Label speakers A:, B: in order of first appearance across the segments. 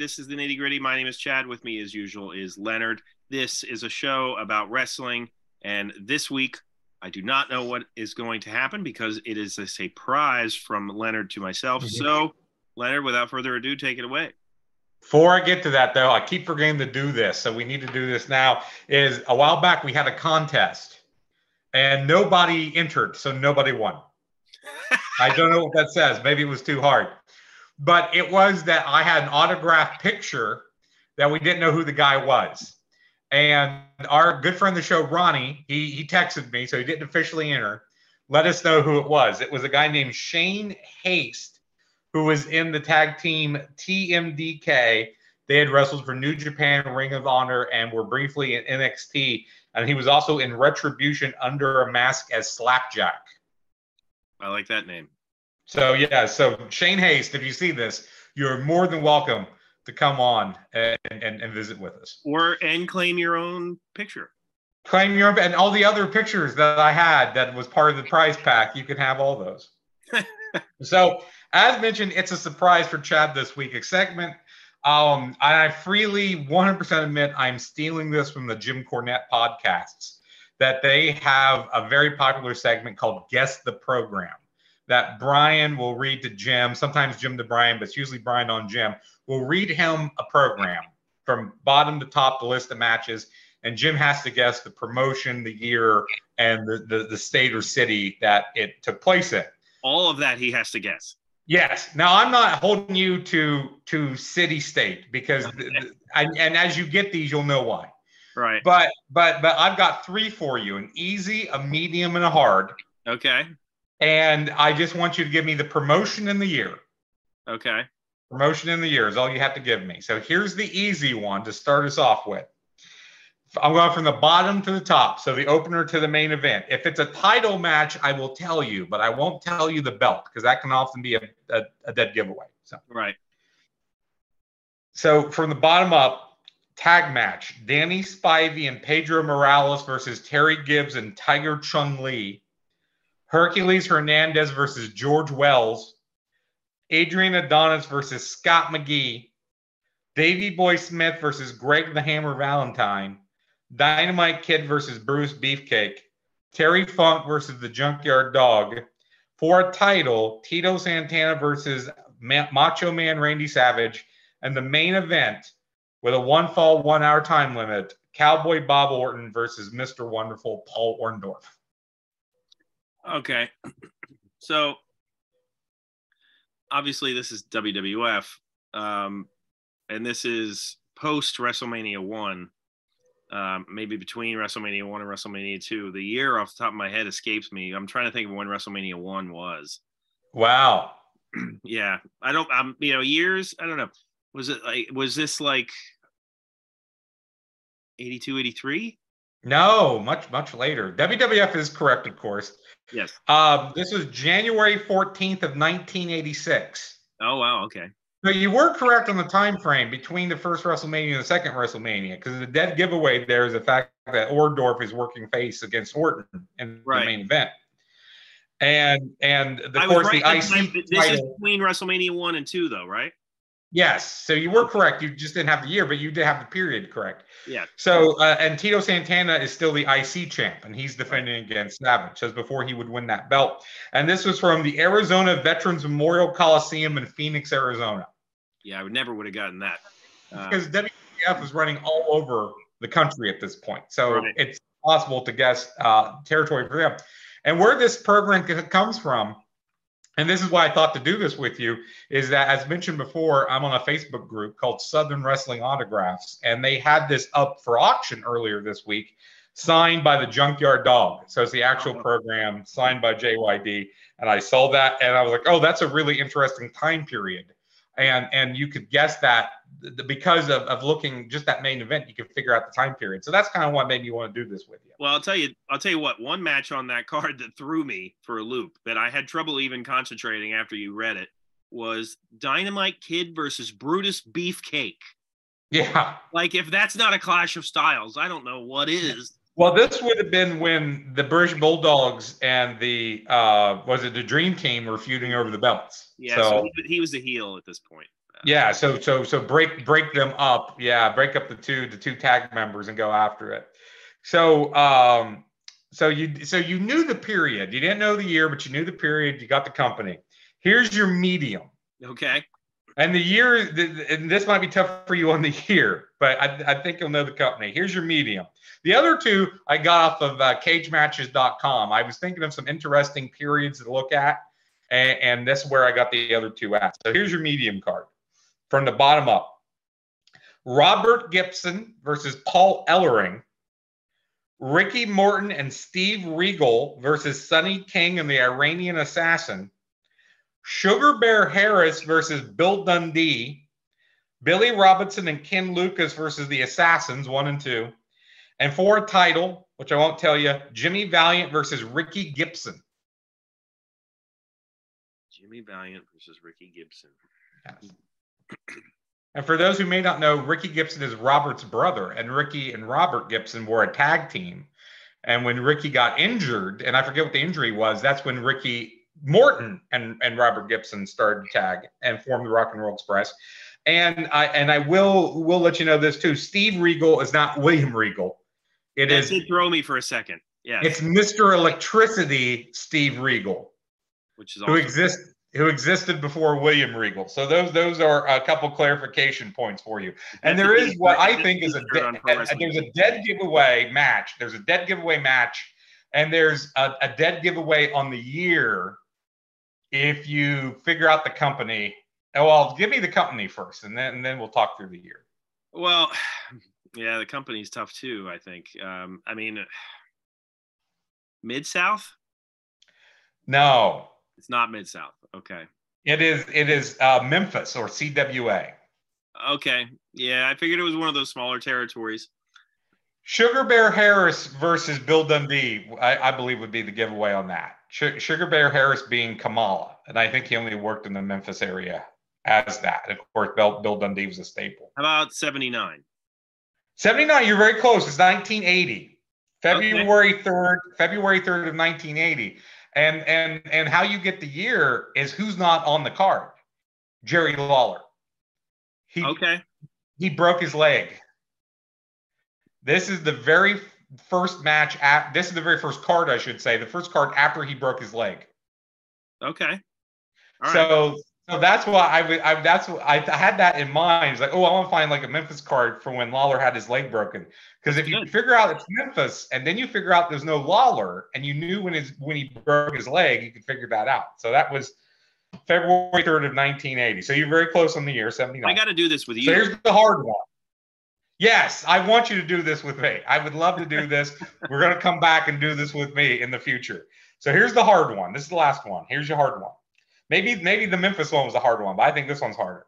A: it going, everybody? This is the nitty gritty. My name is Chad. With me, as usual, is Leonard. This is a show about wrestling. And this week, I do not know what is going to happen because it is a surprise from Leonard to myself. Mm-hmm. So, Leonard, without further ado, take it away.
B: Before I get to that, though, I keep forgetting to do this. So, we need to do this now. Is a while back, we had a contest and nobody entered. So, nobody won. I don't know what that says. Maybe it was too hard but it was that I had an autographed picture that we didn't know who the guy was. And our good friend of the show, Ronnie, he, he texted me, so he didn't officially enter, let us know who it was. It was a guy named Shane Haste, who was in the tag team TMDK. They had wrestled for New Japan Ring of Honor and were briefly in NXT. And he was also in Retribution under a mask as Slapjack.
A: I like that name.
B: So yeah, so Shane Haste, if you see this, you're more than welcome to come on and, and, and visit with us.
A: Or and claim your own picture.
B: Claim your own and all the other pictures that I had that was part of the prize pack, you can have all those. so as mentioned, it's a surprise for Chad this week. A segment. Um, I freely 100% admit I'm stealing this from the Jim Cornette podcasts. That they have a very popular segment called Guess the Program that Brian will read to Jim, sometimes Jim to Brian, but it's usually Brian on Jim, will read him a program from bottom to top, the list of matches. And Jim has to guess the promotion, the year, and the, the, the state or city that it took place in.
A: All of that he has to guess.
B: Yes. Now I'm not holding you to to city state because okay. the, and, and as you get these, you'll know why.
A: Right.
B: But but but I've got three for you: an easy, a medium, and a hard.
A: Okay.
B: And I just want you to give me the promotion in the year.
A: Okay.
B: Promotion in the year is all you have to give me. So here's the easy one to start us off with. I'm going from the bottom to the top. So the opener to the main event. If it's a title match, I will tell you, but I won't tell you the belt because that can often be a, a, a dead giveaway. So
A: right.
B: So from the bottom up, tag match: Danny Spivey and Pedro Morales versus Terry Gibbs and Tiger Chung Lee Hercules Hernandez versus George Wells, Adrian Adonis versus Scott McGee, Davey Boy Smith versus Greg the Hammer Valentine, Dynamite Kid versus Bruce Beefcake, Terry Funk versus the Junkyard Dog. For a title, Tito Santana versus Macho Man Randy Savage, and the main event with a one fall, one hour time limit, Cowboy Bob Orton versus Mr. Wonderful Paul Orndorff.
A: Okay. So obviously this is WWF. Um, and this is post WrestleMania one. Um, maybe between WrestleMania one and WrestleMania two. The year off the top of my head escapes me. I'm trying to think of when WrestleMania one was.
B: Wow.
A: yeah. I don't I'm you know, years, I don't know. Was it like was this like 82, 83?
B: No, much, much later. WWF is correct, of course.
A: Yes.
B: Um, this was January 14th of 1986.
A: Oh wow, okay.
B: So you were correct on the time frame between the first WrestleMania and the second WrestleMania, because the dead giveaway there is the fact that Orndorff is working face against Orton in right. the main event. And and of course right. the IC
A: this title, is between WrestleMania one and two, though, right?
B: Yes. So you were correct. You just didn't have the year, but you did have the period correct.
A: Yeah.
B: So uh, and Tito Santana is still the IC champ, and he's defending against Savage as before he would win that belt. And this was from the Arizona Veterans Memorial Coliseum in Phoenix, Arizona.
A: Yeah, I would never would have gotten that
B: uh, because WWF was running all over the country at this point, so right. it's possible to guess uh, territory for them. And where this program comes from and this is why I thought to do this with you is that, as mentioned before, I'm on a Facebook group called Southern Wrestling Autographs, and they had this up for auction earlier this week, signed by the Junkyard Dog. So it's the actual uh-huh. program signed by JYD. And I saw that, and I was like, oh, that's a really interesting time period. And and you could guess that because of, of looking just that main event, you could figure out the time period. So that's kind of what made me want to do this with you.
A: Well, I'll tell you, I'll tell you what, one match on that card that threw me for a loop that I had trouble even concentrating after you read it was Dynamite Kid versus Brutus Beefcake.
B: Yeah.
A: Like if that's not a clash of styles, I don't know what is.
B: Well, this would have been when the British Bulldogs and the uh was it the Dream Team were feuding over the belts.
A: Yeah, so, so he, he was the heel at this point.
B: Yeah, so so so break break them up. Yeah, break up the two the two tag members and go after it. So um so you so you knew the period. You didn't know the year, but you knew the period. You got the company. Here's your medium.
A: Okay.
B: And the year, and this might be tough for you on the year, but I, I think you'll know the company. Here's your medium. The other two I got off of uh, cagematches.com. I was thinking of some interesting periods to look at, and, and this is where I got the other two at. So here's your medium card from the bottom up Robert Gibson versus Paul Ellering. Ricky Morton and Steve Regal versus Sonny King and the Iranian Assassin. Sugar Bear Harris versus Bill Dundee. Billy Robinson and Ken Lucas versus the Assassins, one and two. And for a title, which I won't tell you, Jimmy Valiant versus Ricky Gibson.
A: Jimmy Valiant versus Ricky Gibson. Yes.
B: And for those who may not know, Ricky Gibson is Robert's brother, and Ricky and Robert Gibson were a tag team. And when Ricky got injured, and I forget what the injury was, that's when Ricky Morton and, and Robert Gibson started to tag and formed the Rock and Roll Express. And I and I will will let you know this too. Steve Regal is not William Regal. It
A: that
B: is.
A: Throw me for a second. Yeah.
B: It's Mr. Electricity Steve Regal,
A: which is
B: who exists who existed before William Regal. So those those are a couple clarification points for you. And there is what I think is a, de- there's a dead giveaway match. There's a dead giveaway match, and there's a, a dead giveaway on the year if you figure out the company. Oh, well, give me the company first, and then and then we'll talk through the year.
A: Well, yeah, the company's tough too. I think. Um, I mean, Mid South.
B: No,
A: it's not Mid South. Okay.
B: It is. It is uh, Memphis or CWA.
A: Okay. Yeah, I figured it was one of those smaller territories.
B: Sugar Bear Harris versus Bill Dundee, I, I believe, would be the giveaway on that. Sugar Bear Harris being Kamala, and I think he only worked in the Memphis area as that. And of course, Bill, Bill Dundee was a staple.
A: How about 79?
B: 79, you're very close. It's 1980. February okay. 3rd, February 3rd of 1980. And and and how you get the year is who's not on the card. Jerry Lawler.
A: He, okay.
B: He broke his leg. This is the very first match at this is the very first card, I should say, the first card after he broke his leg.
A: Okay.
B: so so that's why I, I that's what I, I, had that in mind. It's like, oh, I want to find like a Memphis card for when Lawler had his leg broken. Because if you figure out it's Memphis and then you figure out there's no Lawler and you knew when his when he broke his leg, you could figure that out. So that was February 3rd of 1980. So you're very close on the year, 79.
A: I got to do this with you.
B: So here's the hard one. Yes, I want you to do this with me. I would love to do this. We're going to come back and do this with me in the future. So here's the hard one. This is the last one. Here's your hard one. Maybe maybe the Memphis one was a hard one, but I think this one's harder.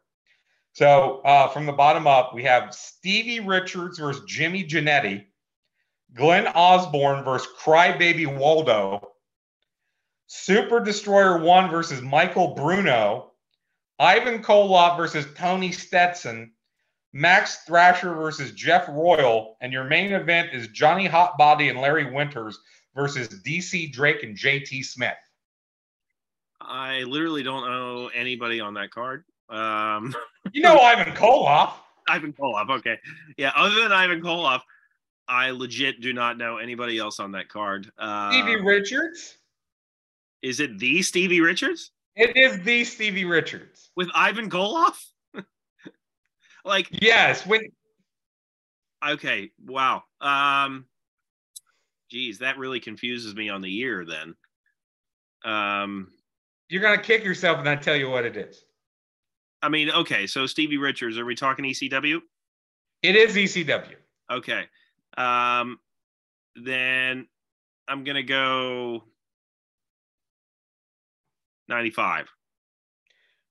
B: So uh, from the bottom up, we have Stevie Richards versus Jimmy Jannetty, Glenn Osborne versus Crybaby Waldo, Super Destroyer One versus Michael Bruno, Ivan Koloff versus Tony Stetson, Max Thrasher versus Jeff Royal, and your main event is Johnny Hotbody and Larry Winters versus DC Drake and JT Smith.
A: I literally don't know anybody on that card. Um,
B: you know Ivan Koloff.
A: Ivan Koloff. Okay. Yeah. Other than Ivan Koloff, I legit do not know anybody else on that card.
B: Uh, Stevie Richards.
A: Is it the Stevie Richards?
B: It is the Stevie Richards
A: with Ivan Koloff. like
B: yes, when.
A: Okay. Wow. Um. Geez, that really confuses me on the year. Then. Um.
B: You're gonna kick yourself and I tell you what it is.
A: I mean, okay, so Stevie Richards, are we talking ECW?
B: It is ECW.
A: Okay. Um then I'm gonna go 95.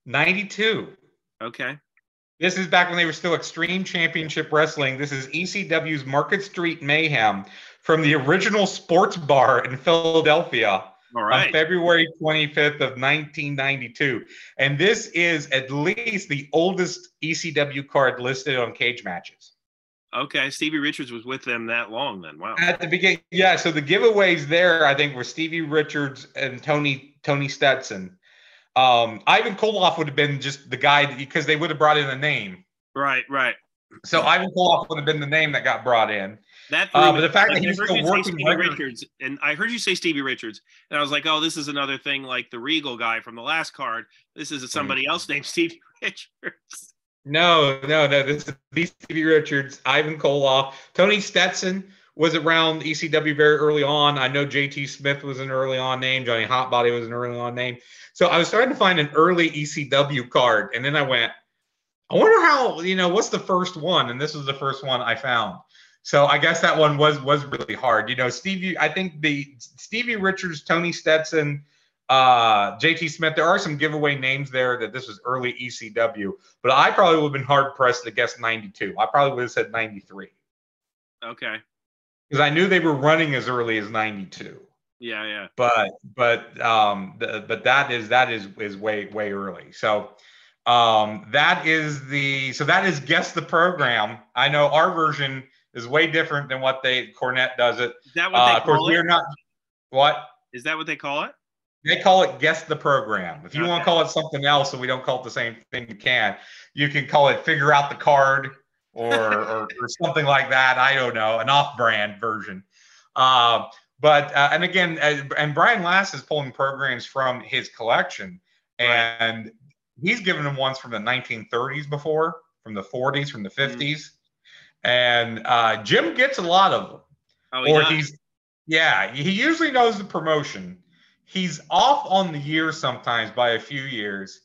B: 92.
A: Okay.
B: This is back when they were still Extreme Championship Wrestling. This is ECW's Market Street Mayhem from the original sports bar in Philadelphia
A: all right.
B: On February 25th of 1992. And this is at least the oldest ECW card listed on cage matches.
A: Okay, Stevie Richards was with them that long then. Wow.
B: At the beginning, yeah. So the giveaways there, I think, were Stevie Richards and Tony Tony Stetson. Um, Ivan Koloff would have been just the guy because they would have brought in a name.
A: Right, right.
B: So Ivan Koloff would have been the name that got brought in.
A: That
B: Uh, but the fact
A: like,
B: that he's still working
A: Stevie Richards, and I heard you say Stevie Richards, and I was like, oh, this is another thing like the Regal guy from the last card. This is somebody else named Stevie Richards.
B: No, no, no. This is Stevie Richards, Ivan Koloff, Tony Stetson was around ECW very early on. I know JT Smith was an early on name. Johnny Hotbody was an early on name. So I was trying to find an early ECW card, and then I went, I wonder how you know what's the first one, and this was the first one I found. So I guess that one was was really hard. You know, Stevie. I think the Stevie Richards, Tony Stetson, uh, JT Smith. There are some giveaway names there that this was early ECW, but I probably would have been hard pressed to guess 92. I probably would have said 93
A: Okay.
B: because I knew they were running as early as 92.
A: Yeah, yeah.
B: But but um the, but that is that is is way way early. So um that is the so that is guess the program. I know our version is way different than what they Cornette does it.
A: Is that what
B: Uh,
A: they
B: of course, we're not. What
A: Is that what they call it?
B: they call it guess the program. If you want to call it something else, so we don't call it the same thing, you can. You can call it figure out the card or or, or something like that. I don't know, an off-brand version. Uh, but uh, and again, uh, and Brian Last is pulling programs from his collection,
A: Right.
B: and he's given them ones from the 1930s before, from the 40s, from the
A: Mm.
B: 50s, and uh, Jim gets a lot of them
A: Oh, he
B: or
A: does?
B: he's yeah he usually knows the promotion he's off on the year sometimes by a few years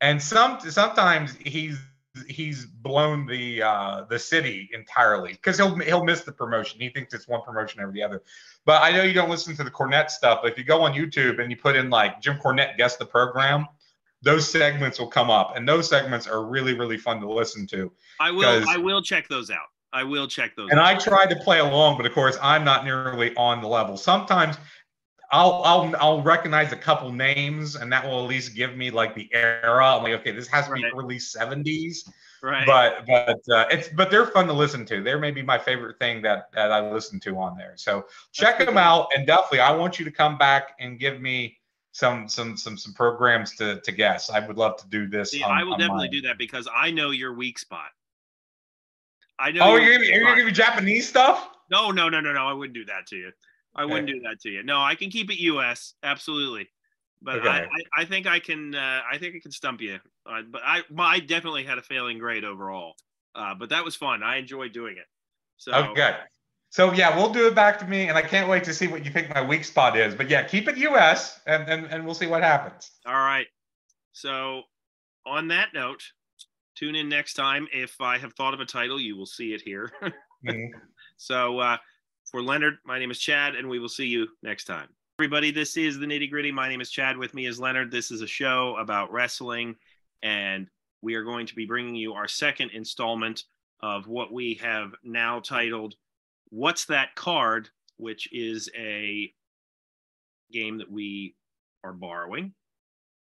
B: and some sometimes he's he's blown the uh the city entirely because he'll he'll miss the promotion he thinks it's one promotion over the other but i know you don't listen to the cornette stuff but if you go on youtube and you put in like jim cornette guest the program those segments will come up and those segments are really really fun to listen to
A: I will. I will check those out. I will check those.
B: and
A: out.
B: I tried to play along, but of course I'm not nearly on the level. Sometimes I'll I'll I'll recognize a couple names, and that will at least give me like the era. I'm like, okay, this has to be
A: Right.
B: early '70s,
A: right.
B: but but uh, it's but they're fun to listen to. They're maybe my favorite thing that that I listen to on there. So check
A: That's
B: them out, and definitely I want you to come back and give me some some some some programs to to guess. I would love to do this.
A: See,
B: on-
A: I will definitely
B: mine.
A: do that because I know your weak spot. I know.
B: Oh, you're gonna, you're gonna give me Japanese stuff?
A: No, no, no, no, no. I wouldn't do that to you. I wouldn't do that to you. No, I can keep it U.S. Absolutely, but I,
B: Okay.
A: I, I think I can. Uh, I think I can stump you. Uh, but I, I definitely had a failing grade overall. Uh, but that was fun. I enjoyed doing it. So
B: Okay. So yeah, we'll do it back to me, and I can't wait to see what you think my weak spot is. But yeah, keep it US, and and, and we'll see what happens.
A: all right. So on that note, tune in next time. If I have thought of a title, you will see it here.
B: Mhm.
A: So uh, for Leonard, my name is Chad, and we will see you next time. Everybody, this is the nitty gritty. My name is Chad. With me is Leonard. This is a show about wrestling, and we are going to be bringing you our second installment of what we have now titled "What's That Card," which is a game that we are borrowing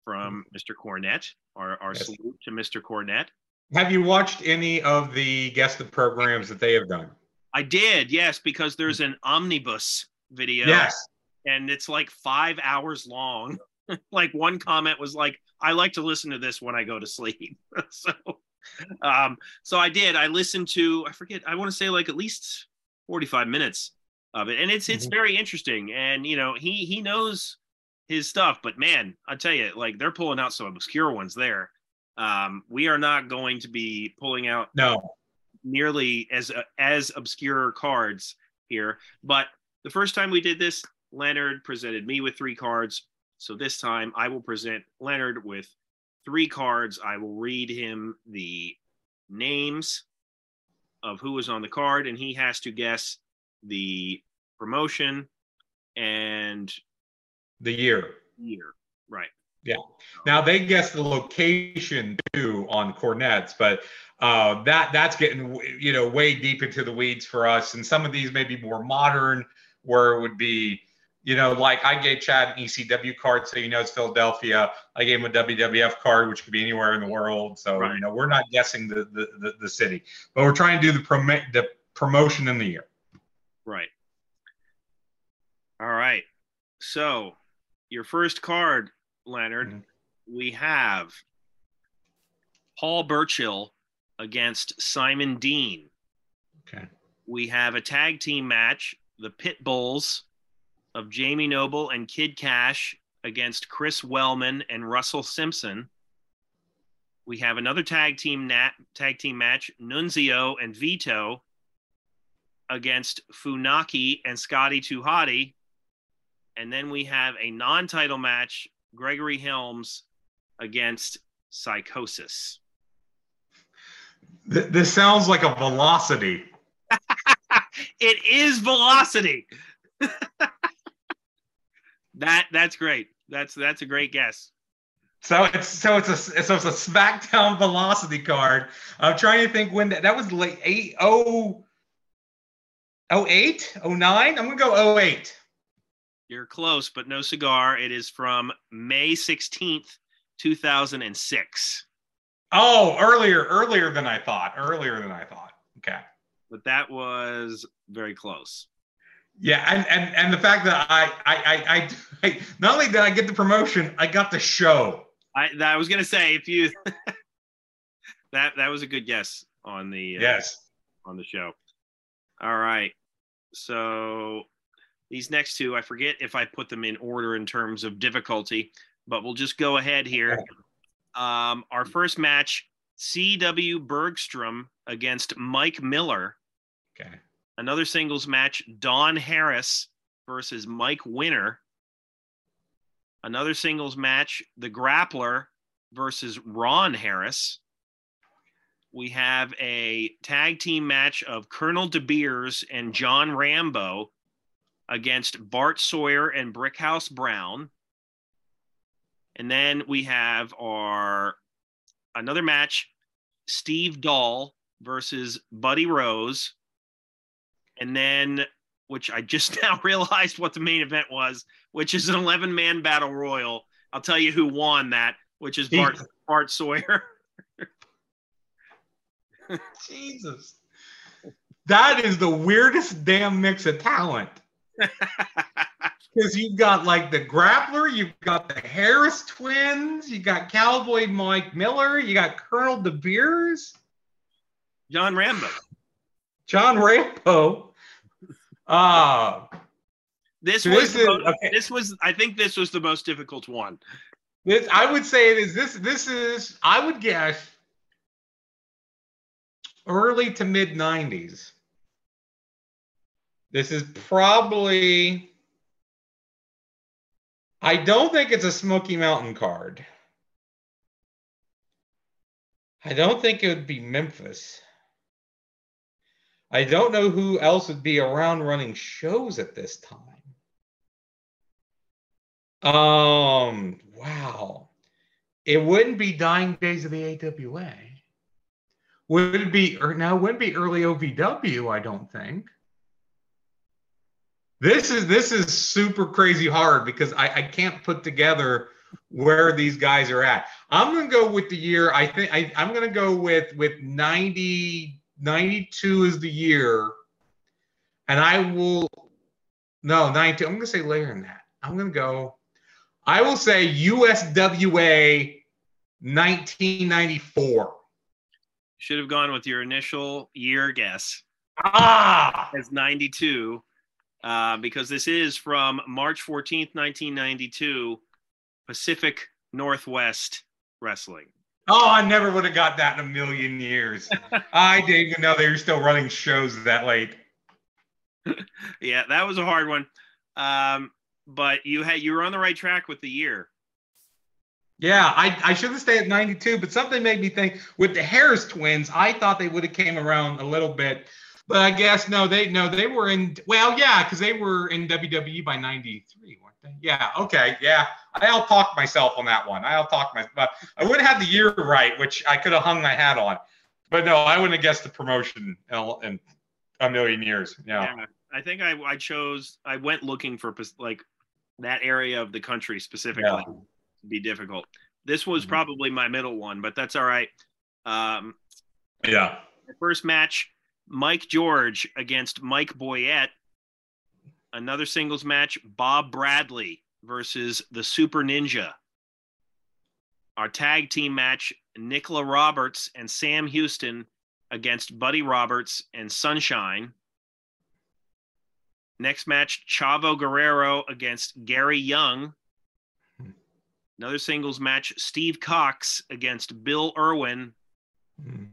A: from Mr. Cornette. Our, our
B: Yes.
A: salute to Mr. Cornette.
B: Have you watched any of the guested programs that they have done?
A: I did, yes, because there's an omnibus video.
B: Yes.
A: and it's like five hours long. like one comment was like, I like to listen to this when I go to sleep. so um so I did. I listened to I forget, I want to say like at least 45 minutes of it. And it's it's
B: Mhm.
A: very interesting. And you know, he he knows his stuff, but man, I tell you, like they're pulling out some obscure ones there. Um, we are not going to be pulling out
B: No.
A: nearly as uh, as obscure cards here. But the first time we did this, Leonard presented me with three cards. So this time I will present Leonard with three cards. I will read him the names of who was on the card, and he has to guess the promotion and
B: The year.
A: year. Right. Yeah.
B: Now they guessed the location too on Cornette's, but uh, that that's getting you know way deep into the weeds for us. And some of these may be more modern, where it would be you know like I gave Chad an ECW card, so you know it's Philadelphia. I gave him a WWF card, which could be anywhere in the world. So
A: Right.
B: you know we're not guessing the the, the the city, but we're trying to do the promo the promotion in the year.
A: Right. All right. So your first card, Leonard,
B: Mhm.
A: we have Paul Burchill against Simon Dean.
B: Okay.
A: We have a tag team match, the Pit Bulls of Jamie Noble and Kid Kash against Chris Wellman and Russell Simpson. We have another tag team nat- tag team match, Nunzio and Vito against Funaki and Scotty 2 Hotty. And then we have a non-title match, Gregory Helms against Psicosis.
B: Th- this sounds like a velocity.
A: it is velocity. that that's great. That's that's a great guess.
B: So it's so it's a so it's a SmackDown Velocity card. I'm trying to think when that, that was late eight oh oh eight oh nine. I'm gonna go oh eight.
A: You're close, but no cigar. It is from May 16th, 2006.
B: Oh, earlier earlier than I thought. Earlier than I thought. Okay.
A: But that was very close.
B: Yeah, and and and the fact that I I I, I, not only did I get the promotion, I got the show.
A: I I was gonna say if you that that was a good guess on the uh,
B: Yes.
A: on the show. All right, so these next two, I forget if I put them in order in terms of difficulty, but we'll just go ahead here. Um, our first match, C.W. Bergstrom against Mike Miller.
B: Okay.
A: Another singles match, Don Harris versus Mike Winner. Another singles match, The Grappler versus Ron Harris. We have a tag team match of Colonel De Beers and John Rambo against Bart Sawyer and Brickhouse Brown. And then we have our another match, Steve Doll versus Buddy Rose. And then, which I just now realized what the main event was, which is an 11 man battle royal. I'll tell you who won that, which is Bart, Bart Sawyer.
B: Jesus. That is the weirdest damn mix of talent. Because you've got like the grappler, you've got the Harris twins, you got Cowboy Mike Miller, you got Colonel De Beers,
A: John Rambo.
B: John Rambo. Uh
A: This
B: So
A: was
B: this is-
A: most-
B: okay.
A: this was I think this was the most difficult one.
B: this I would say it is this this is I would guess early to mid 90s. This is probably I don't think it's a Smoky Mountain card. I don't think it would be Memphis. I don't know who else would be around running shows at this time. Um, wow. It wouldn't be Dying Days of the AWA. Would it be or wouldn't be early OVW, I don't think. This is this is super crazy hard because I, I can't put together where these guys are at. I'm gonna go with the year. I think I, I'm gonna go with with 90, 92 is the year. And I will no 92. I'm gonna say later than that. I'm gonna go. I will say USWA 1994.
A: Should have gone with your initial year guess
B: Ah,
A: as 92 uh, because this is from March 14th, 1992, Pacific Northwest Wrestling.
B: oh, I never would have got that in a million years. I didn't even know they were still running shows that late.
A: Yeah, that was a hard one. Um, but you had you were on the right track with the year.
B: Yeah, I, I should have stayed at 92, but something made me think with the Harris twins, I thought they would have came around a little bit. But I guess no, they no, they were in well, yeah, because they were in WWE by 93, weren't they? Yeah, okay, yeah. I'll talk myself on that one. I'll talk myself. But I would have had the year right, which I could have hung my hat on. But no, I wouldn't have guessed the promotion in, in a million years. Yeah.
A: Yeah, I think I I chose I went looking for like that area of the country specifically
B: Yeah.
A: to be difficult. This was
B: Mhm.
A: probably my middle one, but that's all right. Um,
B: Yeah.
A: the first match, Mike George against Mike Boyette. Another singles match, Bob Bradley versus the Super Ninja. our tag team match Nicola Roberts and Sam Houston against Buddy Roberts and Sunshine. Next match, Chavo Guerrero against Gary Young. Another singles match, Steve Cox against Bill Irwin. Hmm.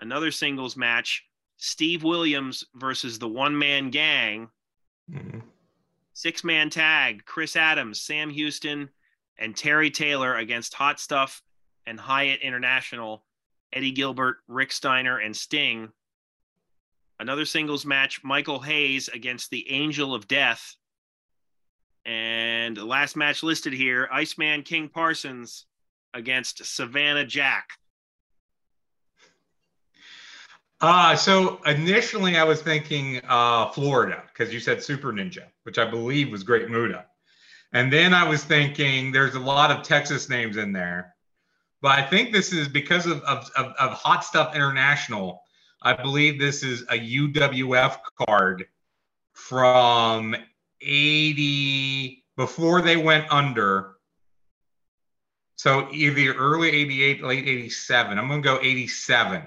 A: Another singles match, Steve Williams versus the One Man Gang. Mm-hmm. Six man tag, Chris Adams, Sam Houston, and Terry Taylor against Hot Stuff and Hyatt International, Eddie Gilbert, Rick Steiner, and Sting. Another singles match, Michael Hayes against the Angel of Death. And the last match listed here, Iceman King Parsons against Savannah Jack.
B: Uh, so initially I was thinking uh, Florida because you said Super Ninja, which I believe was Great Muta. And then I was thinking there's a lot of Texas names in there. But I think this is because of, of, of, of Hot Stuff International. I believe this is a UWF card from 80 before they went under. So either early 88, late 87. I'm going to go 87.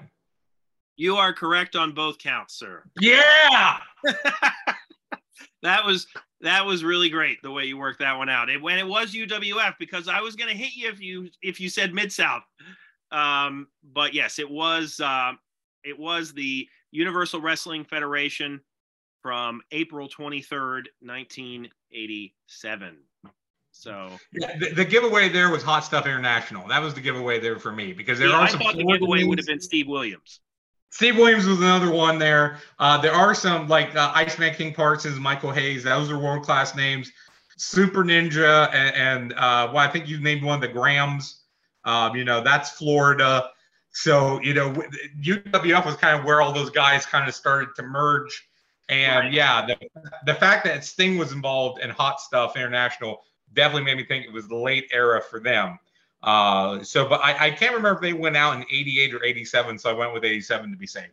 A: You are correct on both counts, sir.
B: Yeah.
A: that was that was really great the way you worked that one out. It, when it was UWF because I was going to hit you if you if you said Mid South. Um, but yes, it was uh, it was the Universal Wrestling Federation from April 23rd, 1987. So
B: yeah, the, the, giveaway there was Hot Stuff International. That was the giveaway there for me because there
A: yeah,
B: are
A: I
B: some.
A: thought the giveaway would have been Steve Williams.
B: Steve Williams was another one there. Uh, there are some like uh, Iceman King Parsons, Michael Hayes. Those are world class names. Super Ninja and, and uh, well, I think you named one of the Grahams. Um, you know, that's Florida. So you know, UWF was kind of where all those guys kind of started to merge. And yeah, the, the fact that Sting was involved in Hot Stuff International definitely made me think it was the late era for them. Uh, so, but I, I can't remember if they went out in 88 or 87. So I went with 87 to be safe.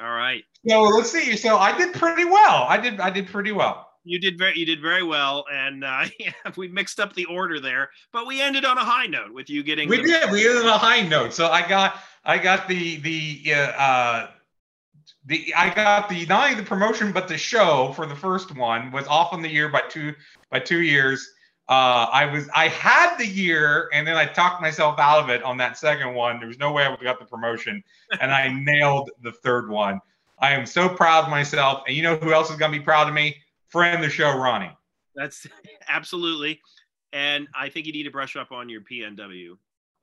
A: All right.
B: So let's see. So I did pretty well. I did, I did pretty well.
A: You did very, you did very well, and uh, yeah, we mixed up the order there, but we ended on a high note with you getting.
B: We
A: the-
B: did. We ended on a high note. So I got, I got the the uh, the I got the not only the promotion but the show for the first one was off on the year by two by two years. Uh, I was I had the year and then I talked myself out of it on that second one. There was no way I would have got the promotion, and I nailed the third one. I am so proud of myself, and you know who else is gonna be proud of me? Friend of the show, Ronnie.
A: That's absolutely, and I think you need to brush up on your PNW.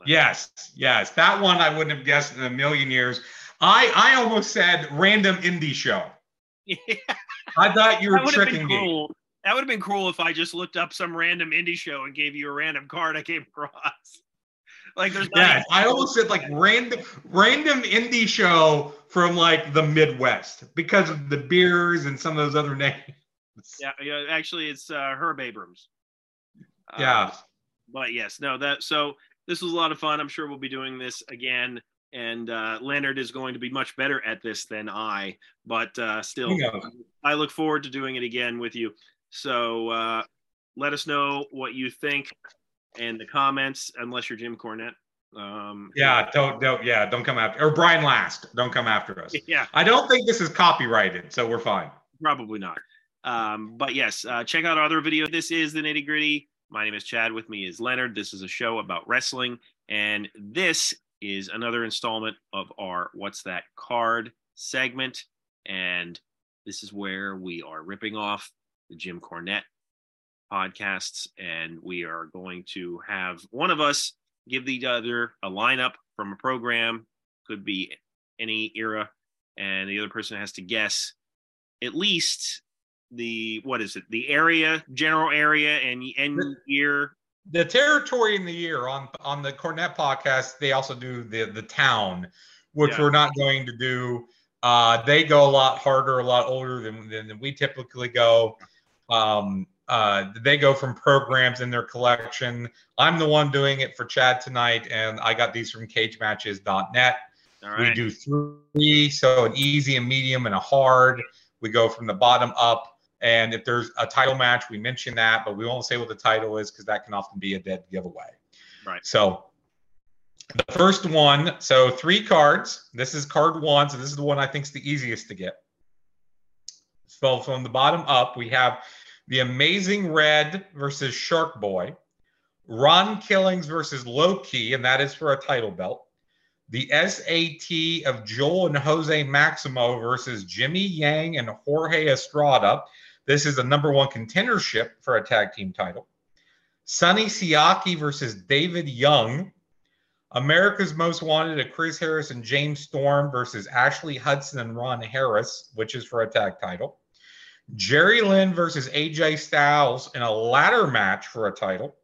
B: Yes, yes, that one I wouldn't have guessed in a million years. I I almost said random indie show.
A: Yeah.
B: I thought you were
A: That would been
B: tricking me.
A: That would have been cool if I just looked up some random indie show and gave you a random card I came across. Like there's
B: Yeah, I almost said like random random indie show from like the Midwest because of the beers and some of those other names.
A: Yeah, yeah. Actually, it's uh, Herb Abrams. Uh,
B: Yeah.
A: but yes, no. That so this was a lot of fun. I'm sure we'll be doing this again. And uh, Leonard is going to be much better at this than I, but uh, still, I look forward to doing it again with you. So uh, let us know what you think in the comments, unless you're Jim Cornette. Um,
B: Yeah, don't don't yeah, don't come after or Brian Last. Don't come after us.
A: yeah,
B: I don't think this is copyrighted, so we're fine.
A: probably not. Um, but yes, uh, check out our other video. This is the nitty gritty. My name is Chad. With me is Leonard. This is a show about wrestling, and this is another installment of our "What's That Card" segment. And this is where we are ripping off the Jim Cornette podcasts, and we are going to have one of us give the other a lineup from a program, could be any era, and the other person has to guess at least the what is it the area general area and and year
B: The territory in the year on on the Cornette podcast, they also do the the town, which
A: Yeah.
B: we're not going to do. Uh, they go a lot harder, a lot older than, than we typically go. Um, uh, they go from programs in their collection. I'm the one doing it for Chad tonight, and I got these from cagematches.net.
A: all
B: We do three, so an easy, a medium, and a hard. We go from the bottom up. And if there's a title match, we mention that, but we won't say what the title is because that can often be a dead giveaway.
A: Right.
B: So the first one, so three cards. This is card one, so this is the one I think is the easiest to get. So from the bottom up, we have the Amazing Red versus Shark Boy, Ron Killings versus Low Ki, and that is for a title belt. The SAT of Joel and Jose Maximo versus Jimmy Yang and Jorge Estrada. This is a number one contendership for a tag team title. Sonny Siaki versus David Young. America's Most Wanted of Chris Harris and James Storm versus Ashley Hudson and Ron Harris, which is for a tag title. Jerry Lynn versus AJ Styles in a ladder match for a title.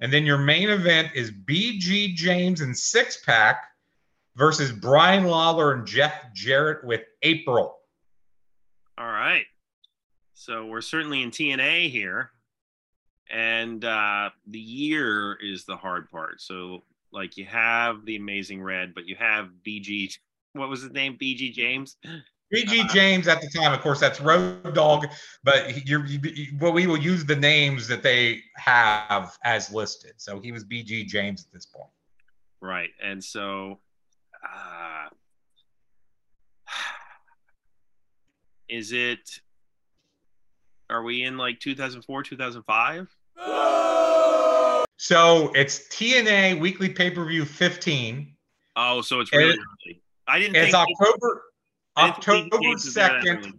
B: And then your main event is BG James and Six Pack versus Brian Lawler and Jeff Jarrett with April.
A: All right. So we're certainly in TNA here. And uh, the year is the hard part. So, like, you have the Amazing Red, but you have BG. What was his name? BG James?
B: BG James at the time, of course, that's Road Dog, but you're, you, well, we will use the names that they have as listed. So he was BG James at this point.
A: Right. And so uh, is it are we in like 2004 2005
B: so it's tna weekly pay-per-view 15
A: oh so it's really early i didn't
B: it's
A: think
B: october
A: didn't
B: october
A: think James was there that
B: 2nd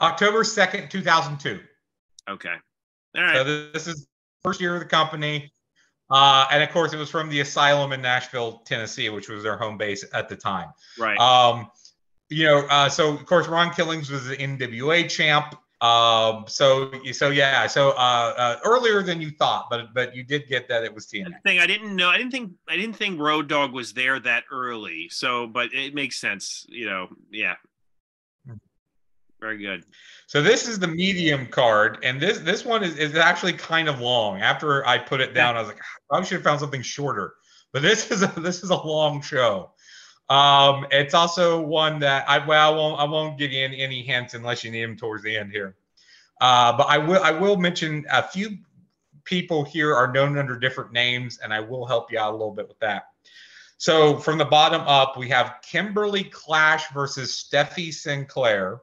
B: october 2nd 2002
A: okay. All right.
B: so this is first year of the company. Uh, and of course it was from the asylum in nashville tennessee which was their home base at the time.
A: Right.
B: Um, you know, uh, so of course Ron Killings was the NWA champ. Um, so so yeah, so uh, uh, earlier than you thought, but but you did get that it was TNA.
A: thing i didn't know i didn't think i didn't think road dog was there that early so but it makes sense you know yeah very good
B: So this is the medium card, and this this one is, is actually kind of long. After I put it down, I was like, "Ah, I should have found something shorter. But this is a this is a long show. Um, it's also one that I well I won't I won't give you any, any hints unless you need them towards the end here. Uh, but I will I will mention a few people here are known under different names, and I will help you out a little bit with that. So from the bottom up, we have Kimberly Clash versus Steffi Sinclair.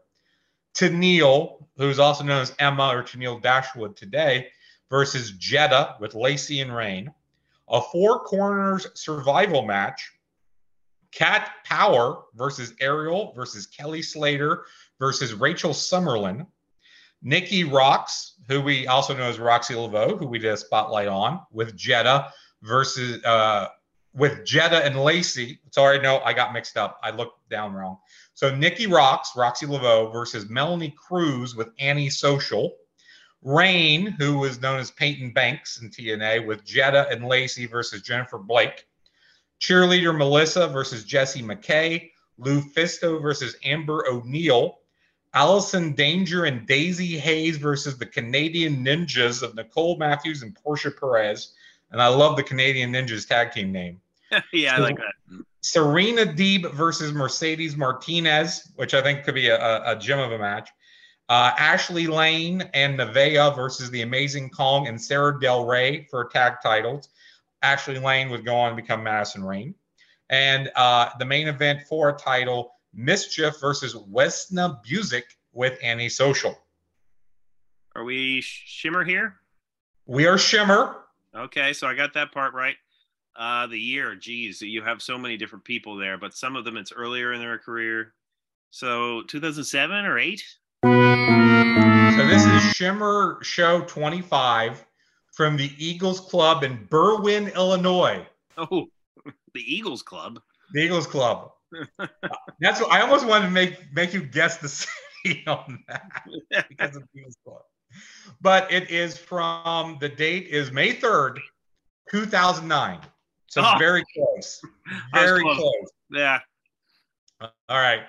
B: Tennille, who's also known as Emma or Tennille Dashwood today, versus Jetta with Lacey and Rain. A four corners survival match. Cat Power versus Ariel versus Kellie Skater versus Rachel Summerlin. Nikki Roxx, who we also know as Roxxi Laveaux, who we did a spotlight on, with Jetta versus uh, with Jetta and Lacey. Sorry, no, I got mixed up. I looked down wrong. So Nikki Roxx, Roxxi Laveaux versus Melanie Cruz with Annie Social. Rain, who was known as Peyton Banks in TNA, with Jetta and Lacey versus Jennifer Blake. Cheerleader Melissa versus Jesse McKay. LuFisto versus Amber O'Neill. Allison Danger and Daizee Haze versus the Canadian Ninjas of Nicole Matthews and Portia Perez. And I love the Canadian Ninjas tag team name.
A: yeah i like that
B: Serena Deeb versus Mercedes Martinez, which I think could be a, a, gem of a match. Uh, Ashley Lane and Nevaeh versus the Amazing Kong and Sarah Del Rey for tag titles. Ashley Lane would go on to become Madison Rayne. And uh, the main event for a title, Mischief versus Wesna Busic with Annie Social.
A: are we shimmer here
B: We are Shimmer.
A: Okay, so I got that part right. Uh, the year, geez, you have so many different people there, but some of them it's earlier in their career. So 2007 or eight?
B: So this is Shimmer Show 25 from the Eagles Club in Berwyn, Illinois.
A: Oh, the Eagles Club.
B: The Eagles Club. That's what I almost wanted to make make you guess the city on that because of the Eagles Club. But it is from the date is May 3rd, 2009. So
A: Oh.
B: very close. Very
A: close.
B: close.
A: Yeah.
B: All right.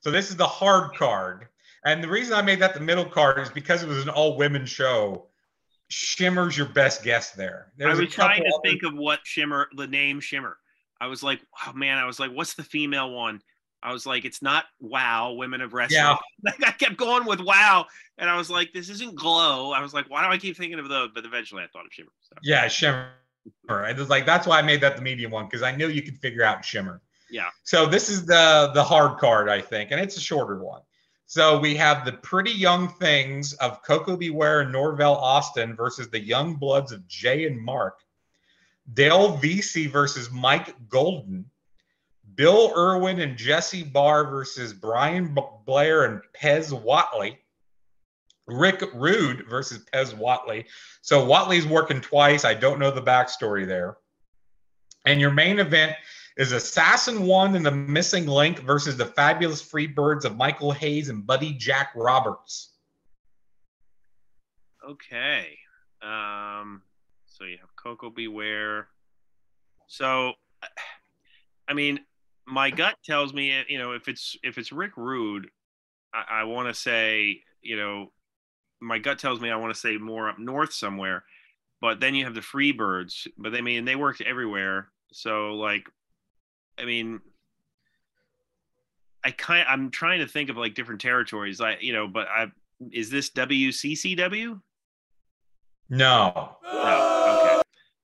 B: So this is the hard card. And the reason I made that the middle card is because it was an all women show. Shimmer's your best guess there.
A: I
B: There's a
A: was trying to
B: other-
A: think of what Shimmer, the name Shimmer. I was like, oh man, I was like, what's the female one? I was like, it's not Wow, Women of Wrestling.
B: Yeah.
A: I kept going with Wow, and I was like, this isn't Glow. I was like, why do I keep thinking of those? But eventually, I thought of Shimmer. So.
B: Yeah, Shimmer. It was like that's why I made that the medium one because I knew you could figure out Shimmer.
A: Yeah.
B: So this is the the hard card, I think, and it's a shorter one. So we have the pretty young things of Koko B. Ware and Norvell Austin versus the young bloods of Jay and Mark. Dale Veasey versus Mike Golden. Bill Irwin and Jesse Barr versus Brian Blair and Pez Whatley. Rick Rude versus Pez Whatley. So Whatley's working twice. I don't know the backstory there. And your main event is Assassin One and the Missing Link versus the Fabulous Freebirds of Michael Hayes and Buddy Jack Roberts.
A: Okay. Um, so you have Koko B. Ware. So, I mean, my gut tells me, you know, if it's if it's Rick Rude, I, I want to say, you know, my gut tells me I want to say more up north somewhere. But then you have the Freebirds, but they I mean they worked everywhere. So like, I mean, I kind I'm trying to think of like different territories, like you know, but I is this WCCW?
B: No.
A: No.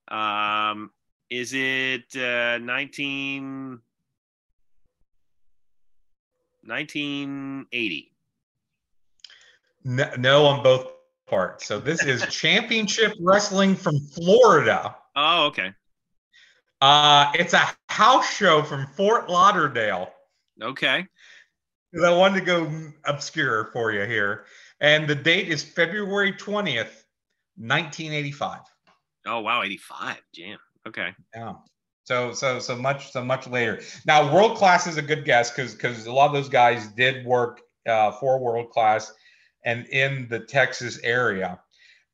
A: Okay. Um, is it uh, 19 1980?
B: No, no on both parts. So this is Championship Wrestling from Florida.
A: Oh, okay.
B: Uh, it's a house show from Fort Lauderdale.
A: Okay.
B: I wanted to go obscure for you here. And the date is February 20th, 1985.
A: Oh wow, 85. Jam. Okay.
B: Yeah. So so so much so much later. Now world class is a good guess because because a lot of those guys did work uh, for world class and in the Texas area.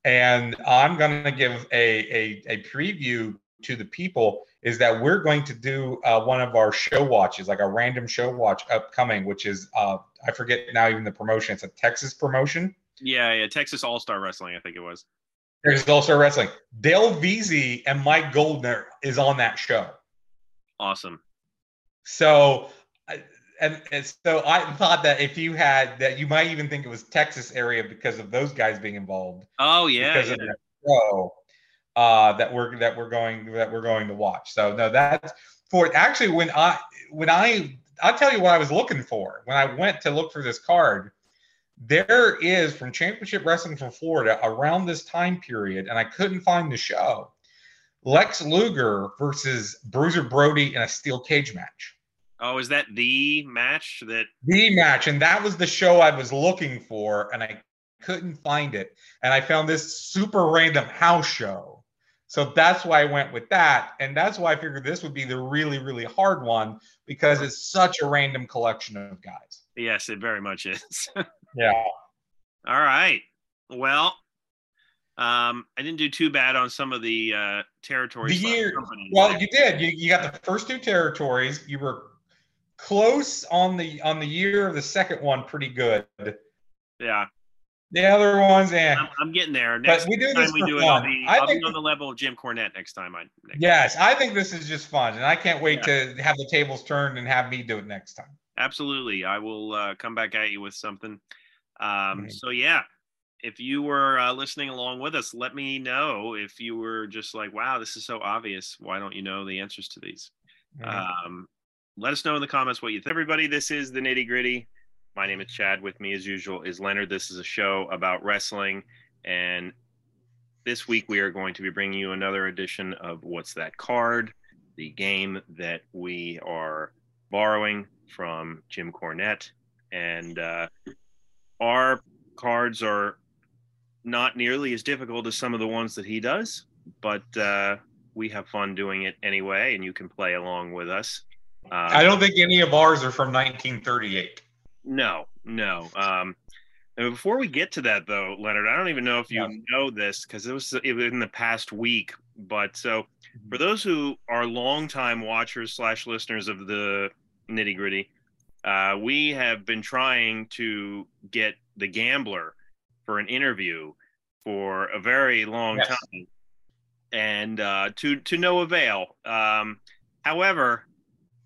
B: And I'm going to give a, a, a preview to the people is that we're going to do uh, one of our show watches, like a random show watch upcoming, which is uh, I forget now even the promotion. It's a Texas promotion.
A: Yeah, yeah, Texas All Star Wrestling, I think it was.
B: Texas All Star Wrestling. Dale Veasey and Mike Goldner is on that show.
A: Awesome.
B: So and, and so I thought that if you had that, you might even think it was Texas area because of those guys being involved.
A: Oh yeah,
B: because
A: yeah.
B: of that show uh, that we're that we're going that we're going to watch. So no, that's for actually when I when I I'll tell you what I was looking for when I went to look for this card. There is from Championship Wrestling from Florida around this time period, and I couldn't find the show. Lex Luger versus Bruiser Brody in a steel cage match.
A: Oh, is that the match that
B: the match? And that was the show I was looking for, and I couldn't find it. And I found this super random house show. So that's why I went with that. And that's why I figured this would be the really, really hard one because it's such a random collection of guys.
A: Yes, it very much is.
B: yeah.
A: All right. Well, um, I didn't do too bad on some of the uh, territories.
B: The year, well, you did. You, you got the first two territories. You were close on the on the year of the second one, pretty good.
A: Yeah.
B: The other ones, yeah.
A: I'm, I'm, getting there. Next
B: but we do
A: time
B: this
A: we
B: for
A: do
B: fun.
A: it, I'll be,
B: I
A: I'll
B: think
A: be on the level of Jim Cornette next time. I next
B: yes, I think this is just fun, and I can't wait yeah. to have the tables turned and have me do it next time.
A: Absolutely, I will uh, come back at you with something. Um, mm-hmm. So yeah, if you were uh, listening along with us, let me know if you were just like, "Wow, this is so obvious. Why don't you know the answers to these?" Mm-hmm. Um, let us know in the comments what you think. Everybody, this is the nitty gritty. My name is Chad. With me, as usual, is Leonard. This is a show about wrestling. And this week, we are going to be bringing you another edition of What's That Card, the game that we are borrowing from Jim Cornette. And uh, our cards are not nearly as difficult as some of the ones that he does, but uh, we have fun doing it anyway, and you can play along with us.
B: Uh, I don't think any of ours are from 1938.
A: No, no. Um, and before we get to that, though, Leonard, I don't even know if you yeah. know this because it was in the past week. But so for those who are longtime watchers slash listeners of the nitty gritty, uh, we have been trying to get the gambler for an interview for a very long yes. time, and uh, to to no avail. Um, however,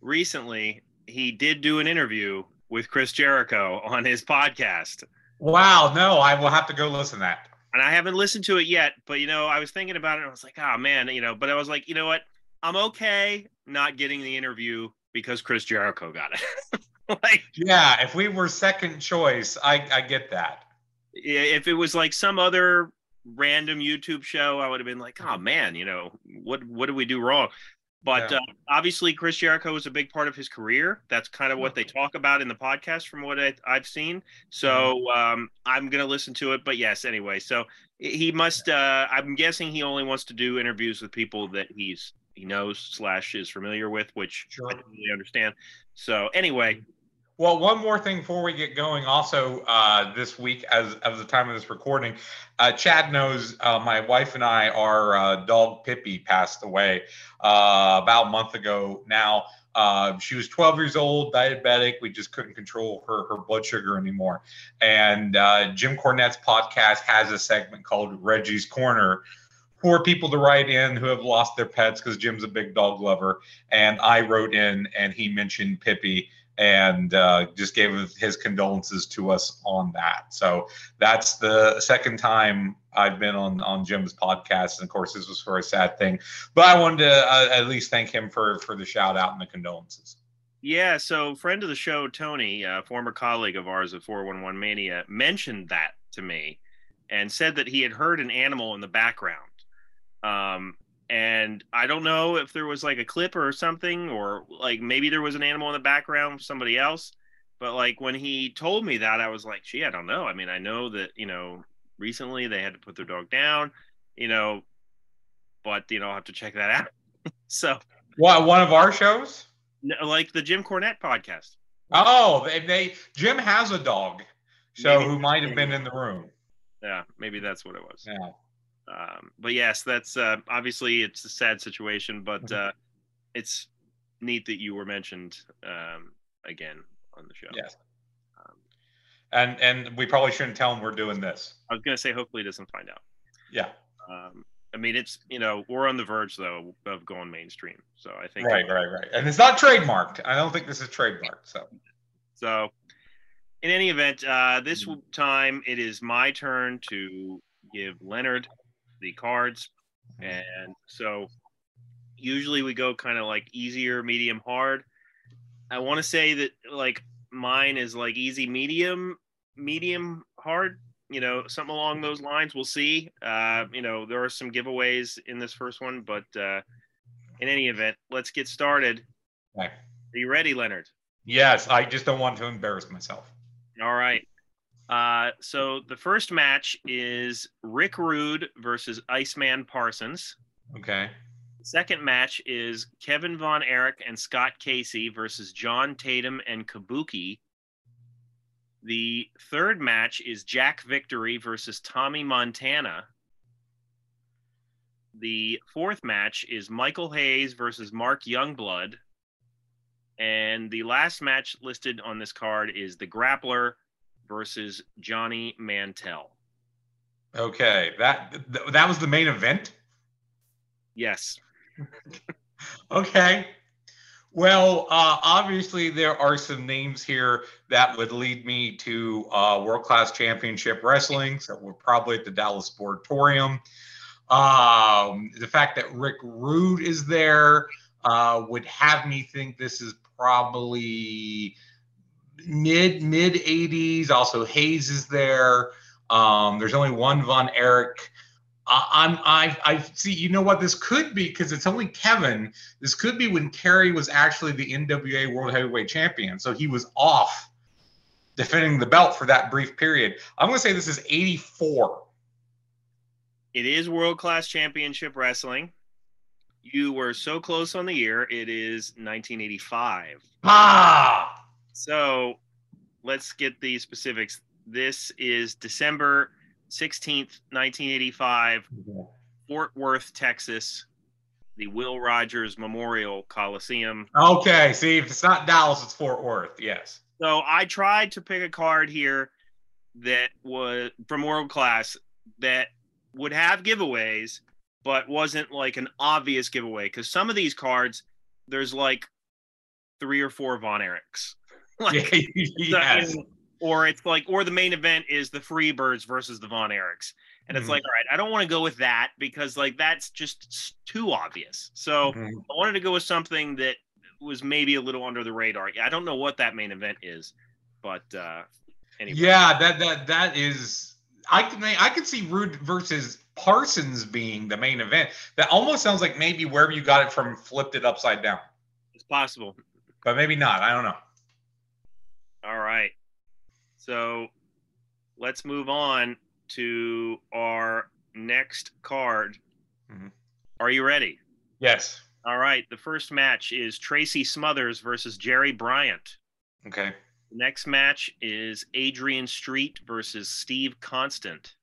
A: recently he did do an interview with Chris Jericho on his podcast.
B: Wow, no, I will have to go listen to that.
A: and I haven't listened to it yet, but you know, I was thinking about it. I was like, oh man, you know, but I was like, you know what? I'm okay not getting the interview because Chris Jericho got it.
B: like, yeah, if we were second choice, I I get that.
A: If it was like some other random YouTube show, I would have been like, oh man, you know, what what did we do wrong? But yeah. uh, obviously, Chris Jericho is a big part of his career. That's kind of what they talk about in the podcast, from what I, have seen. So mm-hmm. um, I'm going to listen to it. But yes, anyway, so he must. Uh, I'm guessing he only wants to do interviews with people that he's he knows slash is familiar with, which sure. I don't really understand. So anyway,
B: well, one more thing before we get going. Also, uh, this week, as of the time of this recording, uh, Chad knows uh, my wife and I, our uh, dog Pippi, passed away uh, about a month ago. Now, uh, she was 12 years old, diabetic. We just couldn't control her her blood sugar anymore. And Jim Cornette's podcast has a segment called Reggie's Corner for people to write in who have lost their pets because Jim's a big dog lover. And I wrote in and he mentioned Pippi and uh, just gave his condolences to us on that. So that's the second time I've been on on Jim's podcast, and of course this was for a sad thing. But I wanted to uh, at least thank him for for the shout out and the condolences.
A: Yeah, so friend of the show Tony, a former colleague of ours at 411 Mania, mentioned that to me and said that he had heard an animal in the background. Um, and I don't know if there was like a clip or something, or like maybe there was an animal in the background, somebody else. But like when he told me that, I was like, gee, I don't know. I mean, I know that you know recently they had to put their dog down, you know, but you know I'll have to check that out. so,
B: what one of our shows?
A: Like the Jim Cornette podcast.
B: Oh, they, they Jim has a dog, so maybe, who might have been in the room.
A: Yeah, maybe that's what it was.
B: Yeah.
A: Um, but yes, that's uh, obviously it's a sad situation, but mm-hmm. uh, it's neat that you were mentioned um, again on the show.
B: Yes. Um, and and we probably shouldn't tell him we're doing this.
A: I was gonna say hopefully he doesn't find out.
B: Yeah.
A: Um, I mean, it's you know we're on the verge though of going mainstream, so I think
B: right, right, right, and it's not trademarked. I don't think this is trademarked. So,
A: so in any event, uh, this mm-hmm. time it is my turn to give Leonard the cards. And so usually we go kind of like easier, medium, hard. I want to say that like mine is like easy, medium, medium, hard. You know, something along those lines. We'll see. Uh, you know, there are some giveaways in this first one, but uh, in any event, let's get started.
B: Okay.
A: Are you ready, Leonard?
B: Yes, I just don't want to embarrass myself.
A: All right. Uh, so the first match is Rick Rude versus Iceman Parsons.
B: Okay.
A: Second match is Kevin Von Erich and Scott Casey versus John Tatum and Kabuki. The third match is Jack Victory versus Tommy Montana. The fourth match is Michael Hayes versus Mark Youngblood. And the last match listed on this card is the Grappler versus Johnny Mantell.
B: Okay, that that was the main event.
A: Yes.
B: okay. Well, uh, obviously there are some names here that would lead me to uh, World Class Championship Wrestling. So we're probably at the Dallas Sportatorium. Um, the fact that Rick Rude is there uh, would have me think this is probably mid mid 80s. Also, Hayes is there. Um, there's only one Von Erich. I'm I I see. You know what this could be because it's only Kevin. This could be when Kerry was actually the NWA World Heavyweight Champion, so he was off defending the belt for that brief period. I'm going to say this is 84.
A: It is World Class Championship Wrestling. You were so close on the year. It is 1985.
B: Ah.
A: So let's get the specifics. This is December 16th, 1985, Fort Worth, Texas, the Will Rogers Memorial Coliseum.
B: Okay, see, if it's not Dallas, it's Fort Worth. Yes.
A: So I tried to pick a card here that was from World Class that would have giveaways, but wasn't like an obvious giveaway because some of these cards, there's like three or four Von Erichs.
B: like, yes.
A: or it's like, or the main event is the Freebirds versus the Von Erichs. And it's
B: Mhm.
A: like, all right, I don't want to go with that because like that's just too obvious. So
B: Mhm.
A: I wanted to go with something that was maybe a little under the radar. I don't know what that main event is, but uh anyway.
B: Yeah, that that that is. I can I could see Rude versus Parsons being the main event. That almost sounds like maybe wherever you got it from flipped it upside down,
A: It's possible.
B: but maybe not. I don't know.
A: All right. So let's move on to our next card.
B: Mhm.
A: Are you ready?
B: Yes.
A: All right. The first match is Tracy Smothers versus Jerry Bryant.
B: Okay.
A: The next match is Adrian Street versus Steve Constant.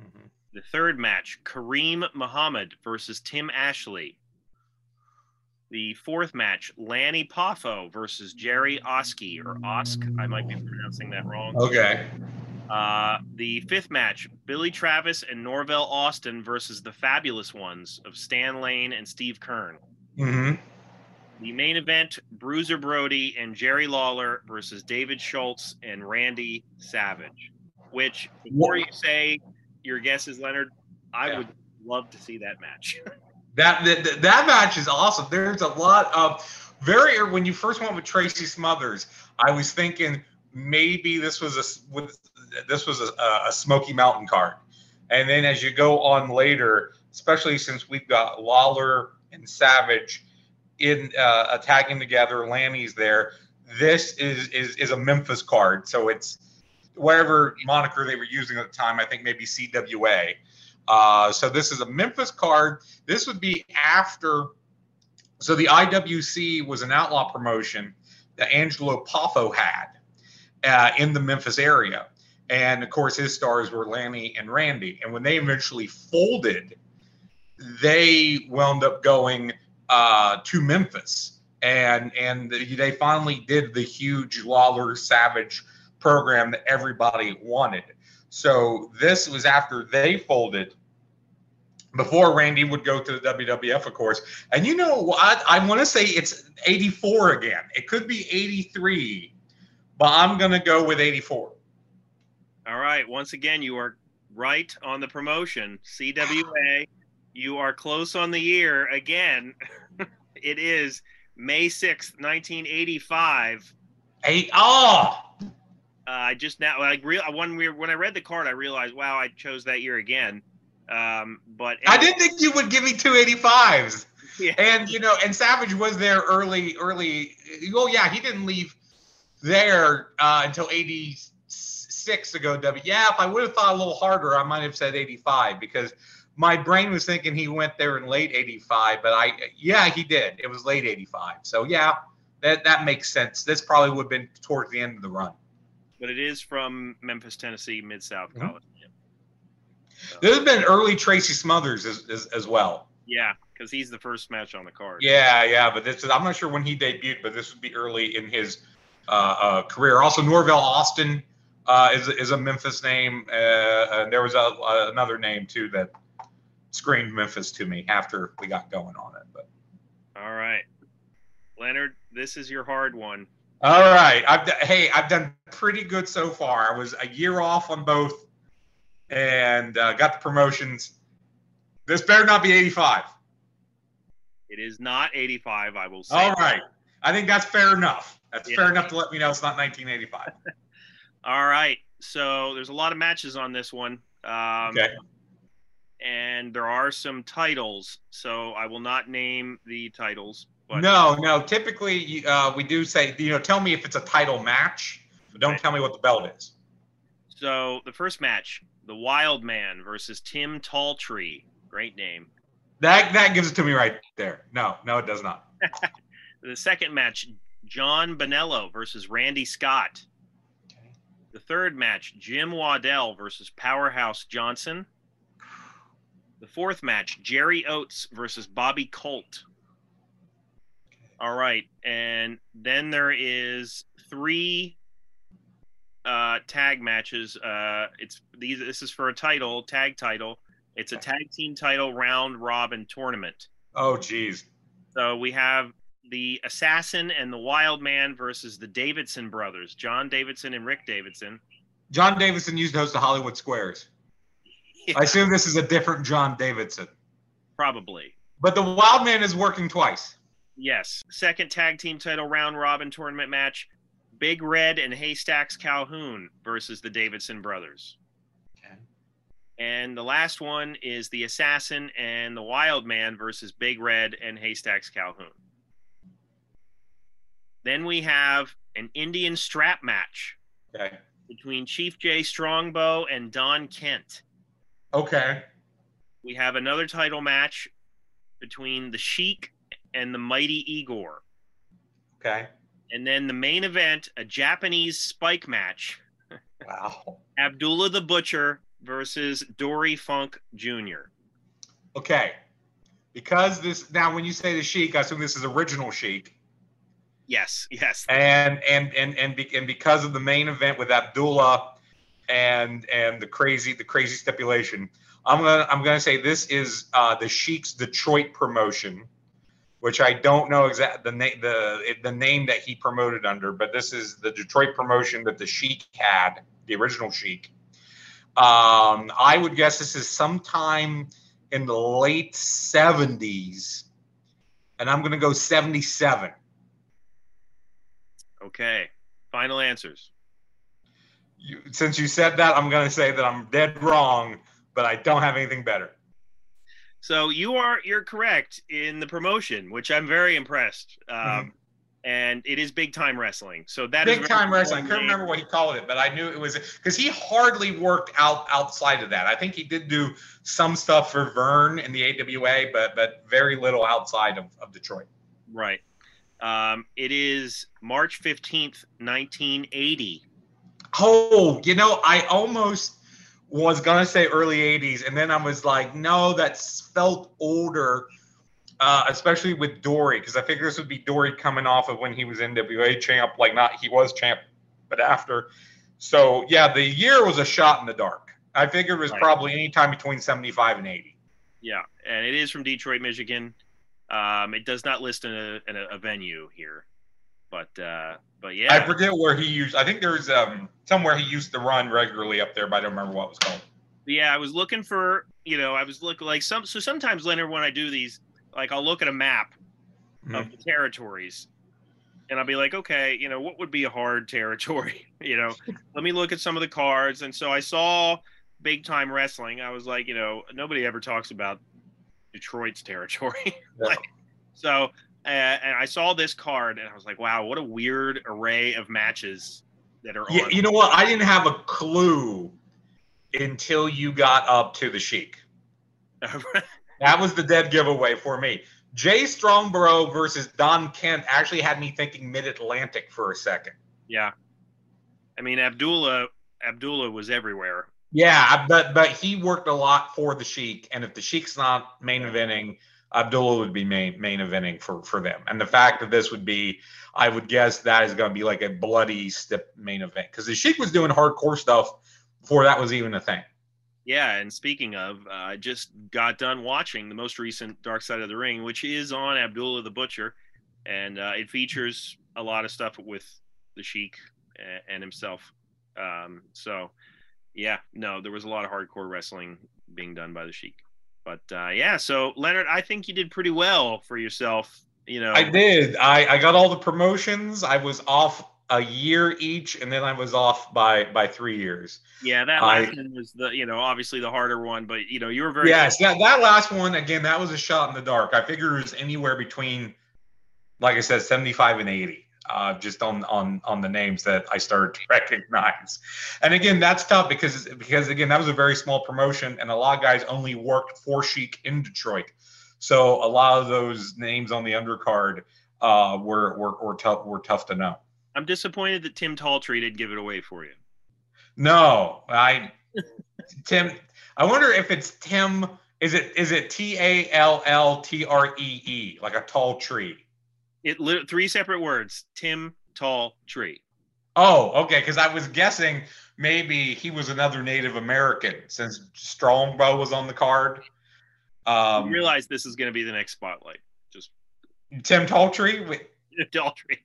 B: Mhm.
A: The third match, Kareem Muhammad versus Tim Ashley. The fourth match, Lanny Poffo versus Jerry Oski or Osk. I might be pronouncing that wrong.
B: Okay.
A: Uh, the fifth match, Billy Travis and Norvell Austin versus the Fabulous Ones of Stan Lane and Steve Keirn.
B: hmm
A: The main event, Bruiser Brody and Jerry Lawler versus David Schultz and Randy Savage. Which, before you say your guess is Leonard, I
B: Yeah.
A: would love to see that match.
B: That, that that match is awesome. There's a lot of very when you first went with Tracy Smothers, I was thinking maybe this was a this was a, a Smoky Mountain card, and then as you go on later, especially since we've got Lawler and Savage in uh, attacking together, Lanny's there. This is is is a Memphis card, so it's whatever moniker they were using at the time. I think maybe CWA. Uh, so this is a Memphis card. This would be after. So the IWC was an outlaw promotion that Angelo Poffo had uh, in the Memphis area, and of course his stars were Lanny and Randy. And when they eventually folded, they wound up going uh, to Memphis, and and they finally did the huge Lawler Savage program that everybody wanted. So this was after they folded. Before Randy would go to the WWF, of course. And you know what? I want to say it's 84 again. It could be 83, but I'm going to go with 84.
A: All right. Once again, you are right on the promotion. CWA, you are close on the year again. it is May 6th, 1985.
B: Eight. Oh, ah!
A: Uh, I just now, like, real when we when I read the card, I realized, wow, I chose that year again. Um, but
B: I didn't think you would give me two 85s.
A: Yeah.
B: And, you know, and Savage was there early, early. Oh, yeah, he didn't leave there uh, until 86 to go W. Yeah, if I would have thought a little harder, I might have said 85 because my brain was thinking he went there in late 85, but I, yeah, he did. It was late 85. So, yeah, that, that makes sense. This probably would have been towards the end of the run.
A: But it is from Memphis, Tennessee, Mid South
B: Mhm.
A: College. So,
B: There's been early Tracy Smothers as, as, as well.
A: yeah, because he's the first match on the card.
B: Yeah, yeah, but this is, I'm not sure when he debuted, but this would be early in his uh, uh, career. Also, Norvell Austin uh, is, is a Memphis name. Uh, and there was a, uh, another name too that screamed Memphis to me after we got going on it. But
A: All right, Leonard, this is your hard one.
B: All right, I've d- hey, I've done pretty good so far. I was a year off on both, and uh, got the promotions. This better not be 85.
A: It is not 85. I will say.
B: All right, I think that's fair enough. That's
A: Yeah.
B: fair enough to let me know it's not 1985.
A: All right. So there's a lot of matches on this one. Um,
B: Okay.
A: And there are some titles. So I will not name the titles. But
B: No, no. Typically, uh, we do say, you know, tell me if it's a title match, but don't
A: Right.
B: tell me what the belt is.
A: So the first match, the Wild Man versus Tim Talltree. Great name.
B: That that gives it to me right there. No, no, it does not.
A: The second match, John Bonello versus Randy Scott. The third match, Jim Waddell versus Powerhouse Johnson. The fourth match, Jerry Oates versus Bobby Colt. All right, and then there is three uh, tag matches. Uh, it's these. This is for a title, tag title. It's a tag team title round robin tournament.
B: Oh, geez.
A: So we have the Assassin and the Wild Man versus the Davidson brothers, John Davidson and Rick Davidson.
B: John Davidson used to host the Hollywood Squares. I assume this is a different John Davidson.
A: Probably.
B: But the Wild Man is working twice.
A: Yes. Second tag team title round robin tournament match Big Red and Haystacks Calhoun versus the Davidson brothers.
B: Okay.
A: And the last one is the Assassin and the Wild Man versus Big Red and Haystacks Calhoun. Then we have an Indian strap match
B: Okay.
A: between Chief Jay Strongbow and Don Kent.
B: Okay.
A: We have another title match between the Sheik and the Mighty Igor.
B: Okay.
A: And then the main event, a Japanese spike match,
B: Wow.
A: Abdullah the Butcher versus Dory Funk Jr.
B: Okay. Because this now, when you say the Sheik, I assume this is original Sheik,
A: Yes, yes.
B: and and and and, be, and because of the main event with Abdullah, and and the crazy the crazy stipulation, I'm gonna I'm gonna say this is uh, the Sheik's Detroit promotion, which I don't know exact the name the the name that he promoted under, but this is the Detroit promotion that the Sheik had, the original Sheik. Um, I would guess this is sometime in the late 70s, and I'm gonna go 77.
A: Okay. Final answers.
B: You, since you said that, I'm gonna say that I'm dead wrong, but I don't have anything better.
A: So you are you're correct in the promotion, which I'm very impressed. Um,
B: Mhm.
A: And it is big time wrestling. So that is
B: Big time wrestling. I couldn't remember what he called it, but I knew it was because he hardly worked out outside of that. I think he did do some stuff for Verne in the AWA, but but very little outside of, of Detroit.
A: Right. Um, it is March 15th, 1980.
B: Oh, you know, I almost was gonna say early '80s, and then I was like, no, that's felt older, uh, especially with Dory, because I figured this would be Dory coming off of when he was NWA champ, like not he was champ, but after. So yeah, the year was a shot in the dark. I figured it was
A: Right.
B: probably any time between 75 and 80.
A: Yeah, and it is from Detroit, Michigan. Um, it does not list in a, in a venue here, but uh, but yeah,
B: I forget where he used. I think there's um somewhere he used to run regularly up there, but I don't remember what it was called.
A: yeah. I was looking for you know I was looking like some so sometimes Leonard when I do these like I'll look at a map of the territories, and I'll be like, okay, you know what would be a hard territory? you know, let me look at some of the cards, and so I saw big time wrestling. I was like, you know, nobody ever talks about Detroit's territory. Like, so, and I saw this card, and I was like, wow, what a weird array of matches that are
B: Yeah,
A: on.
B: you know what? I didn't have a clue until you got up to the Sheik. That was the dead giveaway for me. Jay Strongbow versus Don Kent actually had me thinking Mid Atlantic for a second.
A: yeah, I mean Abdullah. Abdullah was everywhere.
B: Yeah, but but he worked a lot for the Sheik, and if the Sheik's not main eventing, Abdullah would be main main eventing for for them. And the fact that this would be, I would guess that is going to be like a bloody stip main event because the Sheik was doing hardcore stuff before that was even a thing.
A: Yeah, and speaking of, uh, I just got done watching the most recent Dark Side of the Ring, which is on Abdullah the Butcher, and uh, it features a lot of stuff with the Sheik a- and himself. Um, so, yeah, no, there was a lot of hardcore wrestling being done by the Sheik. But uh, yeah, so Leonard, I think you did pretty well for yourself. You know,
B: I did. I, I got all the promotions. I was off a year each, and then I was off by by three years.
A: yeah, that
B: I-
A: last one was the you know obviously the harder one, but you know you were very
B: Yes, that, that last one again, that was a shot in the dark. I figure it was anywhere between, like I said, seventy five and eighty. Uh, just on on on the names that I started to recognize, and again, that's tough because because again, that was a very small promotion, and a lot of guys only worked for Sheik in Detroit, so a lot of those names on the undercard uh, were were were tough were tough to know.
A: I'm disappointed that Tim Talltree didn't give it away for you.
B: No, I Tim. I wonder if it's Tim. Is it is it T A L L T R E E like a tall tree?
A: It lit three separate words: Tim Tall Tree.
B: Oh, okay. Because I was guessing maybe he was another Native American since Strongbow was on the card. Um,
A: you realize this is going to be the next spotlight. Just
B: Tim Tall Tree Talltree. Wait,
A: Talltree.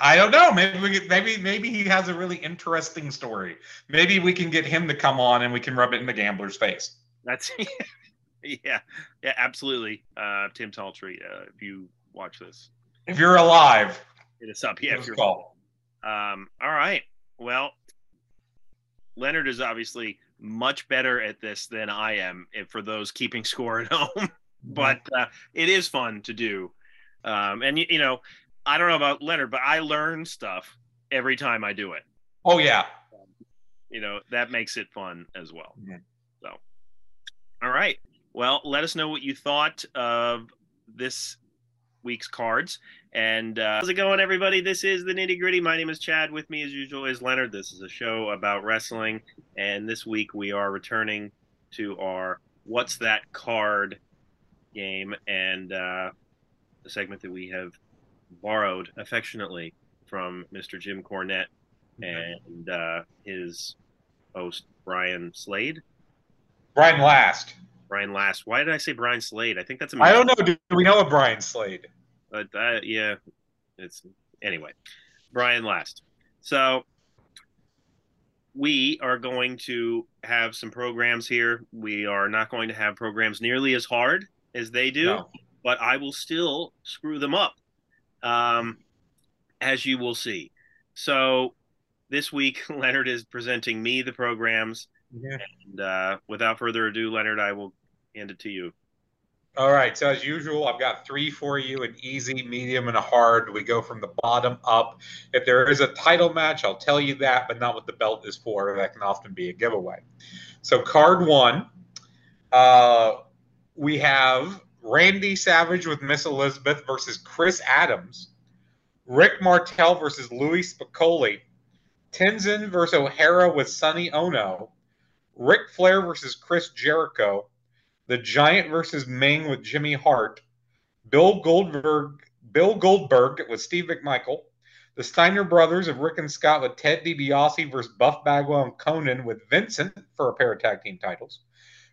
B: I don't know. Maybe we could, maybe maybe he has a really interesting story. Maybe we can get him to come on and we can rub it in the gambler's face.
A: That's yeah, yeah, absolutely. Uh, Tim Talltree, uh, if you watch this,
B: if you're alive,
A: hit us up. Yeah, if you're
B: call.
A: Um, all right. Well, Leonard is obviously much better at this than I am if, for those keeping score at home. but uh, it is fun to do. Um, and, you, you know, I don't know about Leonard, but I learn stuff every time I do it.
B: Oh yeah,
A: You know, that makes it fun as well.
B: Mhm.
A: So, all right. Well, let us know what you thought of this week's cards. And uh, how's it going, everybody? This is the nitty gritty. My name is Chad. With me, as usual, is Leonard. This is a show about wrestling. And this week we are returning to our What's That Card game and uh, the segment that we have borrowed affectionately from Mr. Jim Cornette and uh, his host, Brian Slade.
B: Brian Last.
A: Brian Last. Why did I say Brian Slade? I think that's a
B: I don't know. Do we know a Brian Slade?
A: But uh, yeah, it's anyway. Brian Last. So we are going to have some programs here. We are not going to have programs nearly as hard as they do,
B: No.
A: but I will still screw them up, um, as you will see. So this week, Leonard is presenting me the programs,
B: Yeah.
A: and uh, without further ado, Leonard, I will hand it to you.
B: All right. So as usual, I've got three for you: an easy, medium, and a hard. We go from the bottom up. If there is a title match, I'll tell you that, but not what the belt is for. That can often be a giveaway. So card one, uh, we have Randy Savage with Miss Elizabeth versus Chris Adams. Rick Martel versus Louie Spicolli. Tenzan versus O'Hara with Sonny Onoo. Ric Flair versus Chris Jericho. The Giant versus Meng with Jimmy Hart, Bill Goldberg, Bill Goldberg with Steve McMichael, the Steiner brothers of Rick and Scott with Ted DiBiase versus Buff Bagwell and Konnan with Vincent for a pair of tag team titles,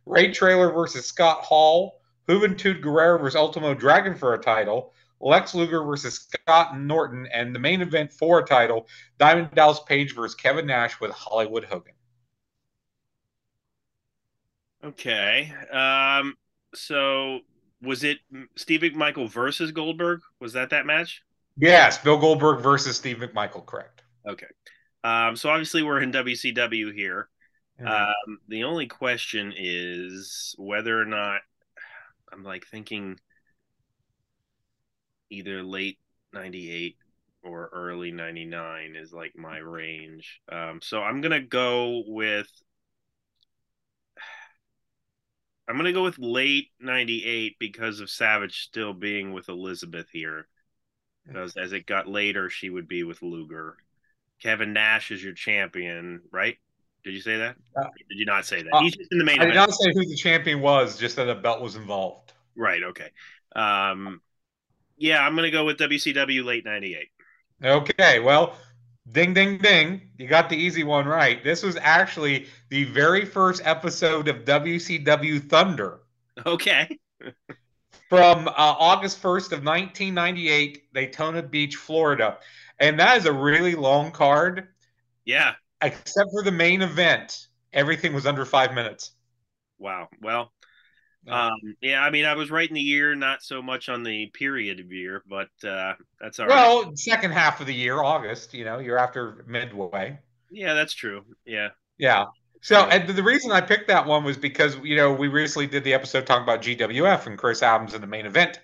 B: Ray Traylor versus Scott Hall, Juventud Guerrera versus Ultimo Dragon for a title, Lex Luger versus Scott Norton, and the main event for a title, Diamond Dallas Page versus Kevin Nash with Hollywood Hogan.
A: Okay. Um. So was it Steve McMichael versus Goldberg? Was that that match?
B: Yes, Bill Goldberg versus Steve McMichael, correct.
A: Okay. Um. So obviously we're in WCW here. Um. The only question is whether or not I'm like thinking either late '98 or early '99 is like my range. Um. So I'm gonna go with. I'm gonna go with late '98 because of Savage still being with Elizabeth here. Because as it got later, she would be with Luger. Kevin Nash is your champion, right? Did you say that?
B: Uh,
A: Did you not say that?
B: uh,
A: He's just in the main
B: I did
A: event.
B: not say who the champion was, just that a belt was involved.
A: Right. Okay. Um, yeah, I'm gonna go with WCW late '98.
B: Okay, well, ding, ding, ding. You got the easy one right. This was actually the very first episode of WCW Thunder
A: Okay.
B: from uh, August 1st of 1998, Daytona Beach, Florida. And that is a really long card,
A: Yeah.
B: except for the main event. Everything was under five minutes.
A: Wow. Well. Um, yeah, I mean, I was right in the year, not so much on the period of year, but uh, that's all right.
B: well, second half of the year, August, you know, you're after midway.
A: Yeah, that's true. Yeah.
B: Yeah. So, and the reason I picked that one was because you know we recently did the episode talking about GWF and Chris Adams in the main event,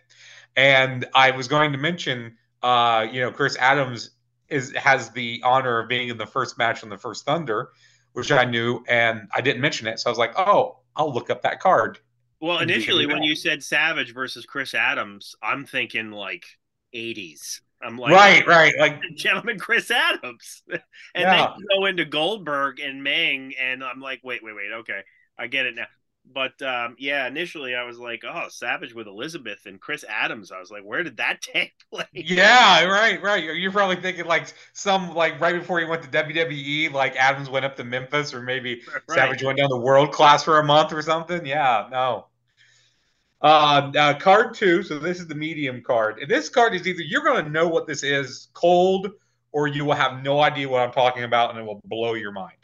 B: and I was going to mention, uh, you know, Chris Adams is has the honor of being in the first match on the first Thunder, which I knew, and I didn't mention it, so I was like, oh, I'll look up that card.
A: Well, initially, when you said Savage versus Chris Adams, I'm thinking like '80s. I'm like,
B: right, right, like
A: gentleman Chris Adams. and
B: Yeah.
A: then you go into Goldberg and Meng, and I'm like, wait, wait, wait, okay, I get it now. But um, yeah, initially I was like, oh, Savage with Elizabeth and Chris Adams. I was like, where did that take place?
B: Yeah, right, right. You're- probably thinking like some like right before he went to WWE, like Adams went up to Memphis, or maybe
A: Right.
B: Savage went down to world class for a month or something. Yeah, no. Uh, uh, card two. So this is the medium card. And this card is either you're going to know what this is cold, or you will have no idea what I'm talking about, and it will blow your mind.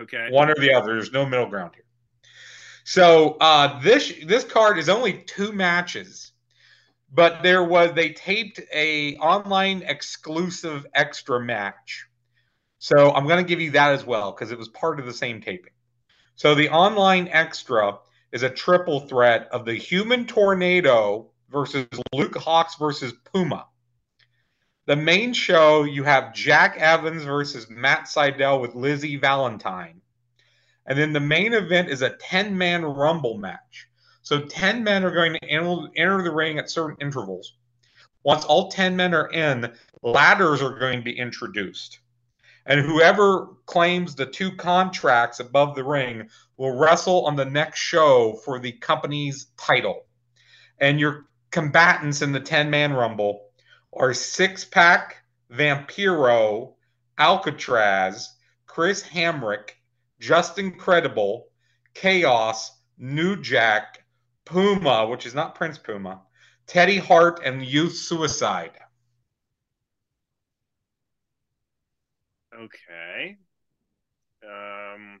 A: Okay.
B: One or the other. There's no middle ground here. So uh, this this card is only two matches, but there was they taped a online exclusive extra match. So I'm going to give you that as well because it was part of the same taping. So the online extra is a triple threat of the Human Tornado versus Luke Hawx versus Puma. The main show, you have Jack Evans versus Matt Sydal with Lizzie Valentine. And then the main event is a 10 man Rumble match. So 10 men are going to enter the ring at certain intervals. Once all 10 men are in, ladders are going to be introduced. And whoever claims the two contracts above the ring will wrestle on the next show for the company's title. And your combatants in the 10 man rumble are Six Pack, Vampiro, Alcatraz, Chris Hamrick, Justin Credible, Chaos, New Jack, Puma, which is not Prince Puma, Teddy Hart, and Youth Suicide.
A: Okay. Um,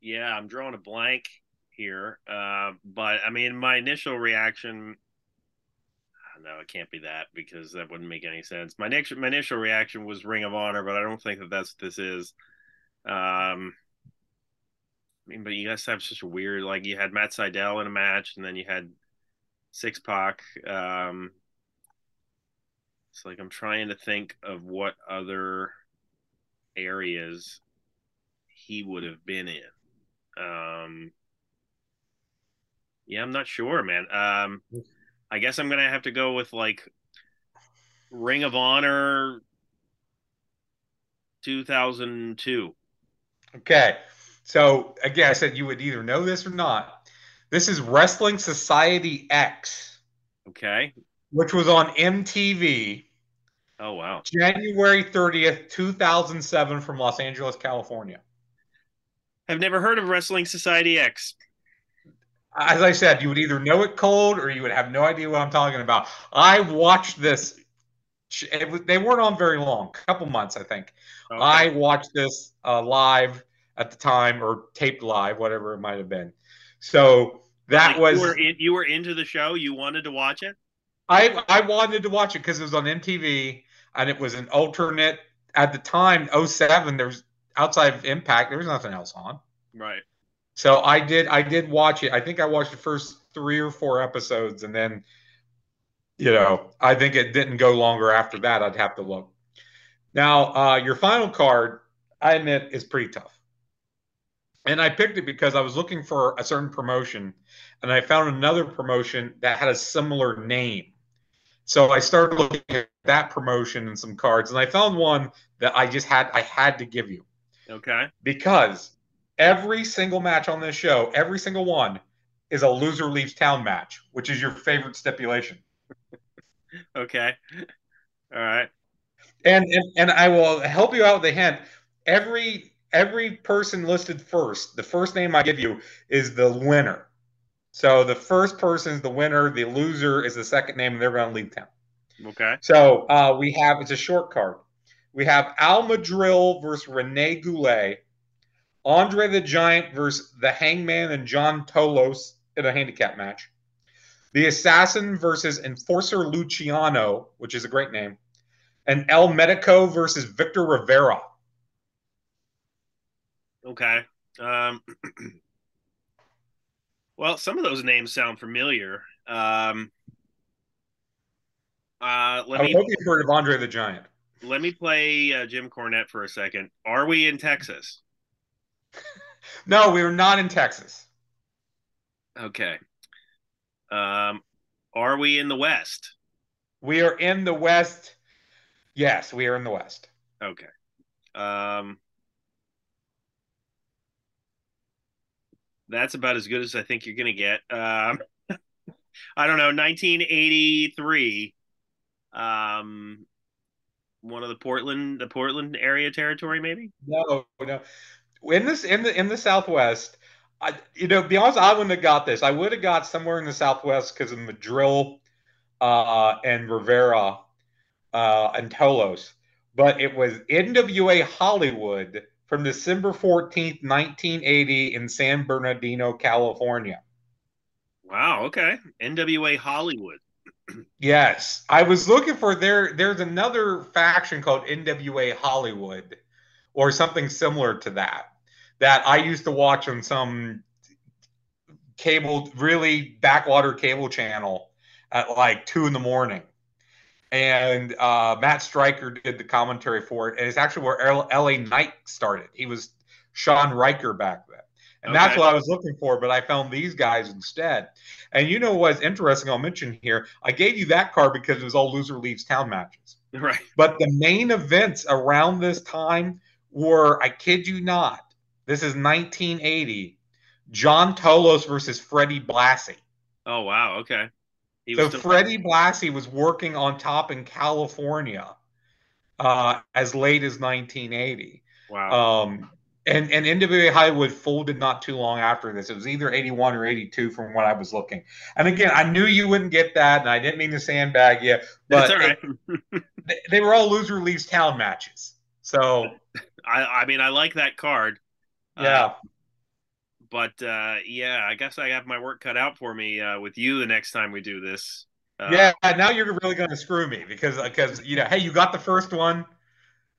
A: yeah, I'm drawing a blank here. Uh, but I mean, my initial reaction. No, it can't be that because that wouldn't make any sense. My next, my initial reaction was Ring of Honor, but I don't think that that's what this is. Um, I mean, but you guys have such a weird like you had Matt Sydal in a match, and then you had Six Pack. Um, it's like I'm trying to think of what other areas he would have been in. Um, yeah, I'm not sure, man. Um, I guess I'm gonna have to go with like Ring of Honor 2002.
B: Okay, so again, I said you would either know this or not. This is Wrestling Society X.
A: Okay
B: which was on MTV.
A: Oh wow!
B: January thirtieth, two thousand seven, from Los Angeles, California.
A: I've never heard of Wrestling Society X.
B: As I said, you would either know it cold or you would have no idea what I'm talking about. I watched this. Was, they weren't on very long, a couple months, I think. Okay. I watched this uh, live at the time or taped live, whatever it might have been. So that like was
A: you were, in, you were into the show. You wanted to watch it.
B: I I wanted to watch it because it was on MTV and it was an alternate at the time 07 there's outside of Impact there was nothing else on.
A: Right.
B: So I did I did watch it. I think I watched the first 3 or 4 episodes and then you know, I think it didn't go longer after that. I'd have to look. Now, uh, your final card, I admit, is pretty tough. And I picked it because I was looking for a certain promotion and I found another promotion that had a similar name. So I started looking at that promotion and some cards, and I found one that I just had I had to give you.
A: Okay.
B: Because every single match on this show, every single one, is a loser leaves town match, which is your favorite stipulation.
A: okay. All right.
B: And, and and I will help you out with a hint. Every every person listed first, the first name I give you is the winner. So the first person is the winner. The loser is the second name, and they're going to leave town.
A: Okay.
B: So uh, we have it's a short card. We have Al Madril versus Rene Goulet, Andre the Giant versus the Hangman and John Tolos in a handicap match. The Assassin versus Enforcer Luciano, which is a great name, and El Medico versus Victor Rivera.
A: Okay. Um, Well, some of those names sound familiar. Um, uh, let
B: I
A: me.
B: hope you've heard of Andre the Giant.
A: Let me play uh, Jim Cornette for a second. Are we in Texas?
B: No, we are not in Texas.
A: Okay. Um, are we in the West?
B: We are in the West. Yes, we are in the West.
A: Okay. Um, that's about as good as I think you're going to get. Um, I don't know, 1983. Um, one of the Portland, the Portland area territory, maybe.
B: No, no. In this, in the in the Southwest, I, you know, be honest, I wouldn't have got this. I would have got somewhere in the Southwest because of Madril uh, and Rivera uh, and Tolos, but it was NWA Hollywood from December 14th, 1980, in San Bernardino, California.
A: Wow. Okay. NWA Hollywood.
B: Yes, I was looking for there. There's another faction called NWA Hollywood, or something similar to that. That I used to watch on some cable, really backwater cable channel at like two in the morning. And uh, Matt Striker did the commentary for it, and it's actually where L- LA Knight started. He was Shaun Ricker back then. And okay. that's what I was looking for, but I found these guys instead. And you know what's interesting? I'll mention here. I gave you that card because it was all loser leaves town matches.
A: Right.
B: But the main events around this time were, I kid you not, this is 1980. John Tolos versus Freddie Blassie.
A: Oh wow, okay.
B: He so Freddie Blassie was working on top in California uh, as late as 1980.
A: Wow.
B: Um, and and NWA Hollywood folded not too long after this. It was either 81 or 82 from what I was looking. And again, I knew you wouldn't get that, and I didn't mean to sandbag you, but
A: right.
B: it, they were all loser leaves town matches. So
A: I I mean I like that card.
B: Yeah. Uh,
A: but uh, yeah, I guess I have my work cut out for me uh, with you the next time we do this.
B: Uh, yeah, now you're really going to screw me because because you know, hey, you got the first one,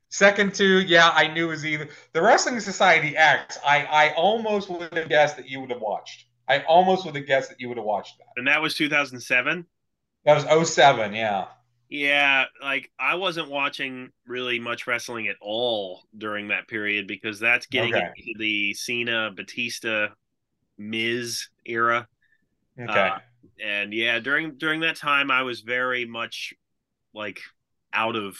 B: second two, yeah, I knew it was either the Wrestling Society X. I I almost would have guessed that you would have watched. I almost would have guessed that you would have watched that.
A: And that was 2007.
B: That was 07, yeah.
A: Yeah, like I wasn't watching really much wrestling at all during that period because that's getting okay. into the Cena, Batista, Miz era.
B: Okay. Uh,
A: and yeah, during during that time, I was very much like out of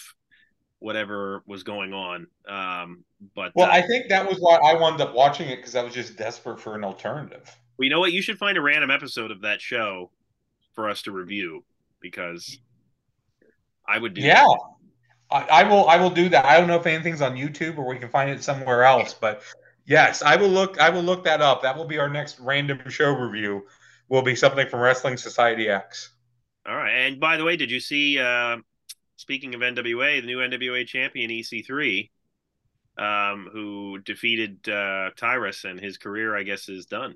A: whatever was going on. Um, but
B: well, uh, I think that was why I wound up watching it because I was just desperate for an alternative.
A: Well, you know what? You should find a random episode of that show for us to review because I would do.
B: Yeah, I, I, will. I will do that. I don't know if anything's on YouTube or we can find it somewhere else, but yes, I will look. I will look that up. That will be our next random show review. Will be something from Wrestling Society X.
A: All right. And by the way, did you see? Uh, speaking of NWA, the new NWA champion EC3, um, who defeated uh, Tyrus, and his career, I guess, is done.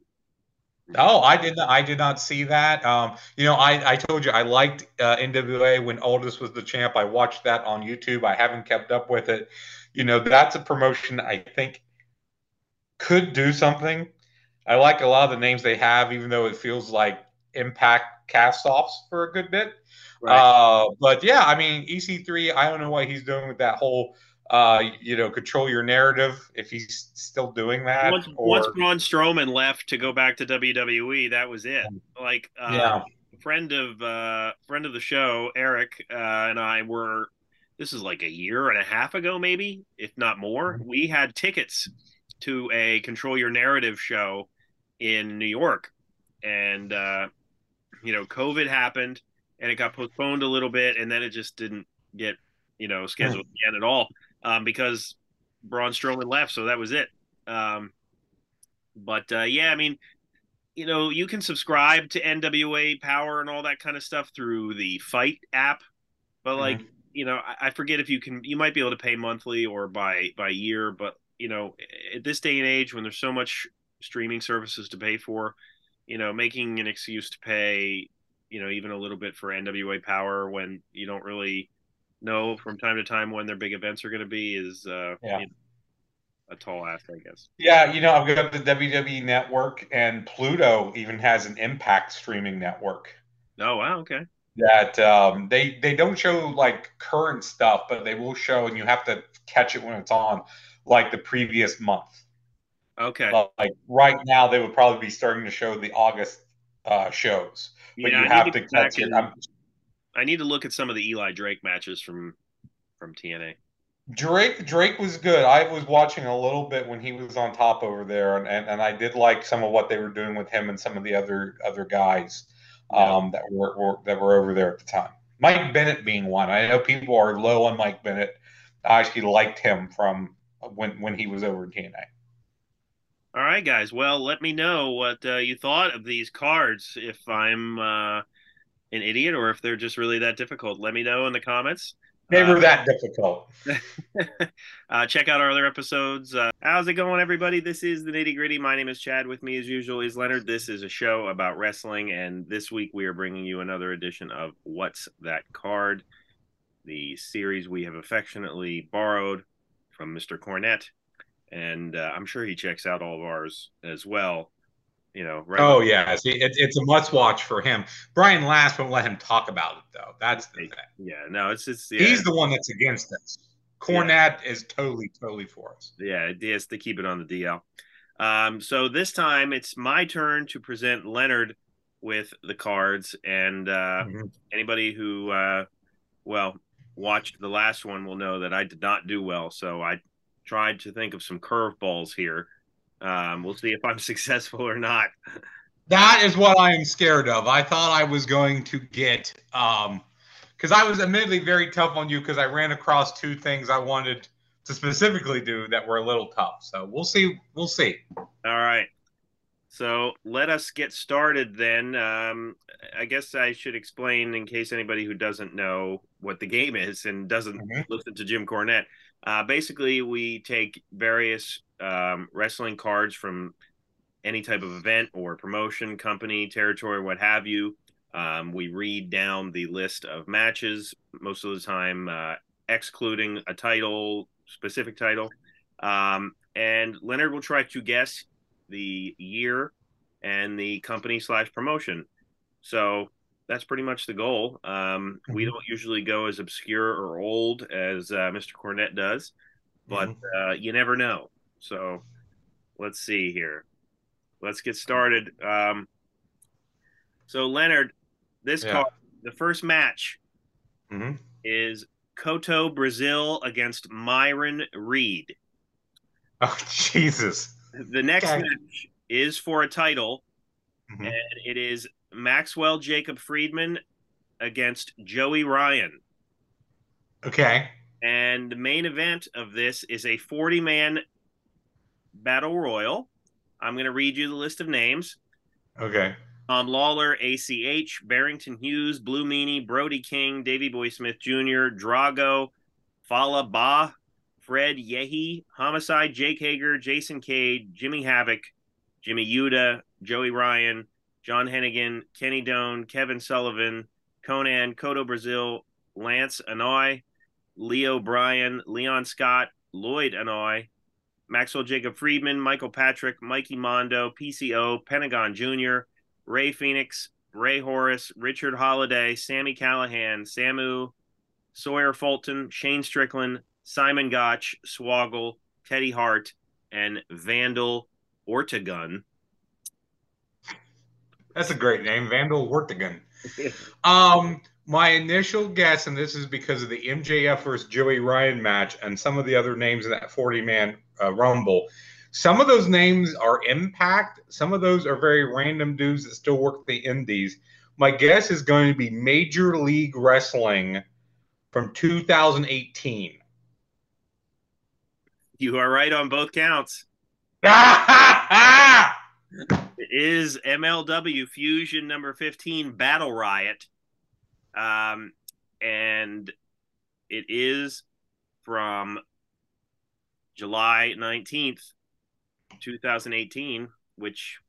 B: Oh, I did not. I did not see that. Um, you know, I, I told you I liked uh, NWA when Aldis was the champ. I watched that on YouTube. I haven't kept up with it. You know, that's a promotion I think could do something. I like a lot of the names they have, even though it feels like Impact cast-offs for a good bit. Right. Uh, but yeah, I mean, EC3. I don't know what he's doing with that whole uh, you know, control your narrative if he's still doing that.
A: Once, or... once Braun Strowman left to go back to WWE, that was it. Like, uh, yeah. friend of uh, friend of the show, Eric, uh, and I were. This is like a year and a half ago, maybe if not more. Mm-hmm. We had tickets to a Control Your Narrative show in New York, and uh, you know, COVID happened, and it got postponed a little bit, and then it just didn't get you know scheduled mm-hmm. again at all um, because Braun Strowman left, so that was it. Um, but uh, yeah, I mean, you know, you can subscribe to NWA Power and all that kind of stuff through the Fight app, but like, mm-hmm. you know, I, I forget if you can. You might be able to pay monthly or by by year, but you know, at this day and age, when there's so much streaming services to pay for, you know, making an excuse to pay, you know, even a little bit for NWA Power when you don't really know from time to time when their big events are going to be is uh, yeah. You know, a tall ask, I guess.
B: Yeah, you know, I've got the WWE network, and Pluto even has an Impact streaming network.
A: Oh wow, okay.
B: That um, they they don't show like current stuff, but they will show, and you have to catch it when it's on, like the previous month.
A: Okay.
B: But, like right now, they would probably be starting to show the August uh, shows, but yeah, you have to, to catch it. I'm,
A: I need to look at some of the Eli Drake matches from from TNA.
B: Drake Drake was good. I was watching a little bit when he was on top over there, and, and, and I did like some of what they were doing with him and some of the other other guys um, yeah. that were, were, that were over there at the time. Mike Bennett being one. I know people are low on Mike Bennett. I actually liked him from when when he was over in TNA.
A: All right, guys. Well, let me know what uh, you thought of these cards. If I'm uh, an idiot or if they're just really that difficult. Let me know in the comments.
B: They were uh, that difficult.
A: uh, check out our other episodes. Uh, how's it going, everybody? This is the nitty gritty. My name is Chad. With me, as usual, is Leonard. This is a show about wrestling, and this week we are bringing you another edition of What's That Card, the series we have affectionately borrowed from Mr. Cornette, and uh, I'm sure he checks out all of ours as well you know.
B: Right oh yeah, it's, it's a must watch for him. Brian Last won't let him talk about it though. That's the thing.
A: Yeah, no, it's just
B: yeah. he's the one that's against us. Cornette yeah. is totally, totally for us.
A: Yeah, has to keep it on the DL. Um, so this time it's my turn to present Leonard with the cards, and uh, mm-hmm. anybody who, uh, well, watched the last one will know that I did not do well. So I tried to think of some curveballs here um, we'll see if I'm successful or not.
B: That is what I am scared of. I thought I was going to get, um, because I was admittedly very tough on you because I ran across two things I wanted to specifically do that were a little tough. So we'll see. We'll see.
A: All right. So let us get started then. Um, I guess I should explain in case anybody who doesn't know what the game is and doesn't mm-hmm. listen to Jim Cornette. Uh, basically, we take various um, wrestling cards from any type of event or promotion, company, territory, what have you. Um, we read down the list of matches most of the time, uh, excluding a title, specific title. Um, and Leonard will try to guess the year and the company slash promotion. So that's pretty much the goal. Um, mm-hmm. We don't usually go as obscure or old as uh, Mr. Cornette does, but mm-hmm. uh, you never know. So let's see here. Let's get started. Um, so Leonard, this yeah. card, the first match mm-hmm. is Kotto Brazil against Myron Reed.
B: Oh Jesus!
A: The next match is for a title, mm-hmm. and it is Maxwell Jacob Friedman against Joey Ryan.
B: Okay.
A: And the main event of this is a 40 man battle royal. I'm going to read you the list of names.
B: Okay.
A: Tom Lawlor, ACH, Barrington Hughes, Blue Meanie, Brody King, Davey Boy Smith Jr., Drago, Fallah Bahh, Fred Yehi, Homicide, Jake Hager, Jason Cade, Jimmy Havoc, Jimmy Yuta, Joey Ryan, John Hennigan, Kenny Doane, Kevin Sullivan, Konnan, Kotto Brazil, Lance Anoa'i, Leo Brien, Leon Scott, Lloyd Anoa'i, Maxwell Jacob Friedman, Michael Patrick, Mikey Mondo, PCO, Pentagon Jr., Rey Fenix, Rey Horus, Richard Holliday, Sami Callihan, Samu, Sawyer Fulton, Shane Strickland, Simon Gotch, Swoggle, Teddy Hart, and Vandal Ortagun.
B: That's a great name, Vandal Ortagun. um, my initial guess, and this is because of the MJF versus Joey Ryan match and some of the other names in that 40 man uh, Rumble. Some of those names are Impact. Some of those are very random dudes that still work the Indies. My guess is going to be Major League Wrestling from 2018.
A: You are right on both counts. is MLW Fusion number 15 Battle Riot. Um, and it is from July 19th, 2018, which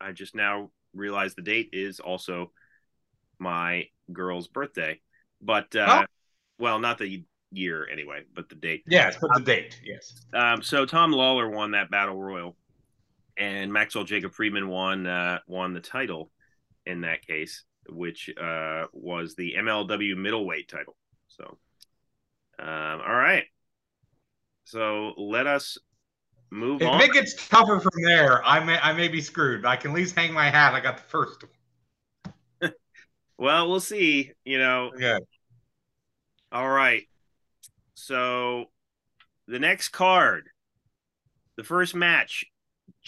A: I just now realized the date is also my girl's birthday. But, uh, oh. well, not the year anyway, but the date.
B: Yeah, but the date, yes.
A: Um, so Tom Lawlor won that battle royal, and Maxwell Jacob Friedman won uh, won the title in that case, which uh, was the MLW middleweight title. So, um, all right. So let us move
B: if
A: on.
B: If it gets tougher from there, I may I may be screwed. But I can at least hang my hat. I got the first
A: one. well, we'll see. You know.
B: Yeah.
A: All right. So the next card, the first match,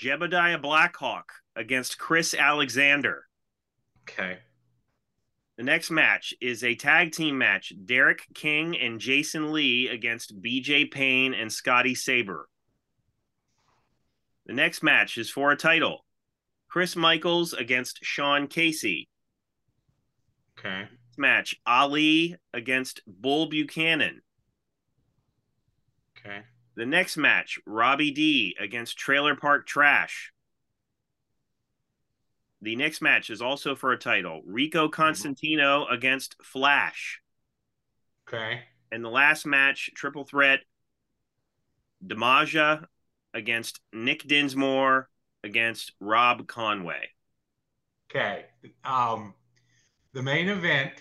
A: Jebediah Blackhawk against Chris Alexander.
B: Okay.
A: The next match is a tag team match Derek King and Jason Lee against BJ Payne and Scotty Saber. The next match is for a title Chris Michaels against Sean Casey.
B: Okay.
A: Match Ali against Bull Buchanan.
B: Okay.
A: The next match Robbie D against Trailer Park Trash. The next match is also for a title Rico Constantino against Flash.
B: Okay.
A: And the last match, triple threat Damaja against Nick Dinsmore against Rob Conway.
B: Okay. Um, the main event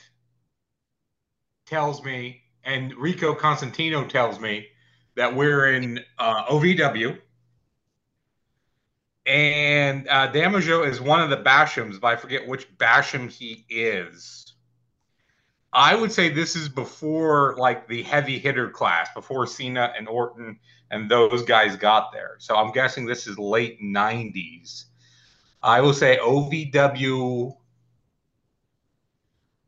B: tells me, and Rico Constantino tells me that we're in uh, OVW. And uh, Damaja is one of the Bashams, but I forget which Basham he is. I would say this is before like the heavy hitter class, before Cena and Orton and those guys got there. So I'm guessing this is late 90s. I will say OVW.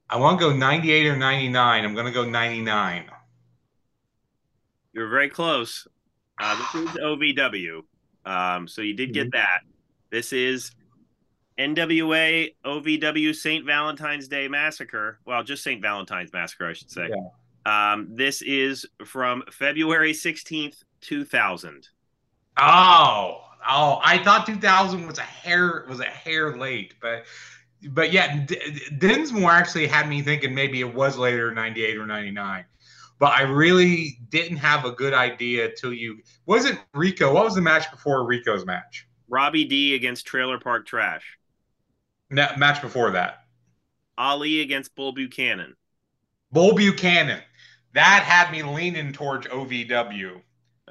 B: I want to go 98 or 99. I'm going to go 99.
A: You're very close. Uh, this is OVW. Um, so you did get mm-hmm. that. This is NWA OVW St. Valentine's Day Massacre. Well, just St. Valentine's Massacre, I should say. Yeah. Um, this is from February 16th, 2000.
B: Oh, oh, I thought 2000 was a hair was a hair late, but but yeah, D- Dinsmore actually had me thinking maybe it was later 98 or 99. But I really didn't have a good idea till you wasn't Rico. What was the match before Rico's match?
A: Robbie D against Trailer Park Trash.
B: No, match before that.
A: Ali against Bull Buchanan.
B: Bull Buchanan. That had me leaning towards OVW.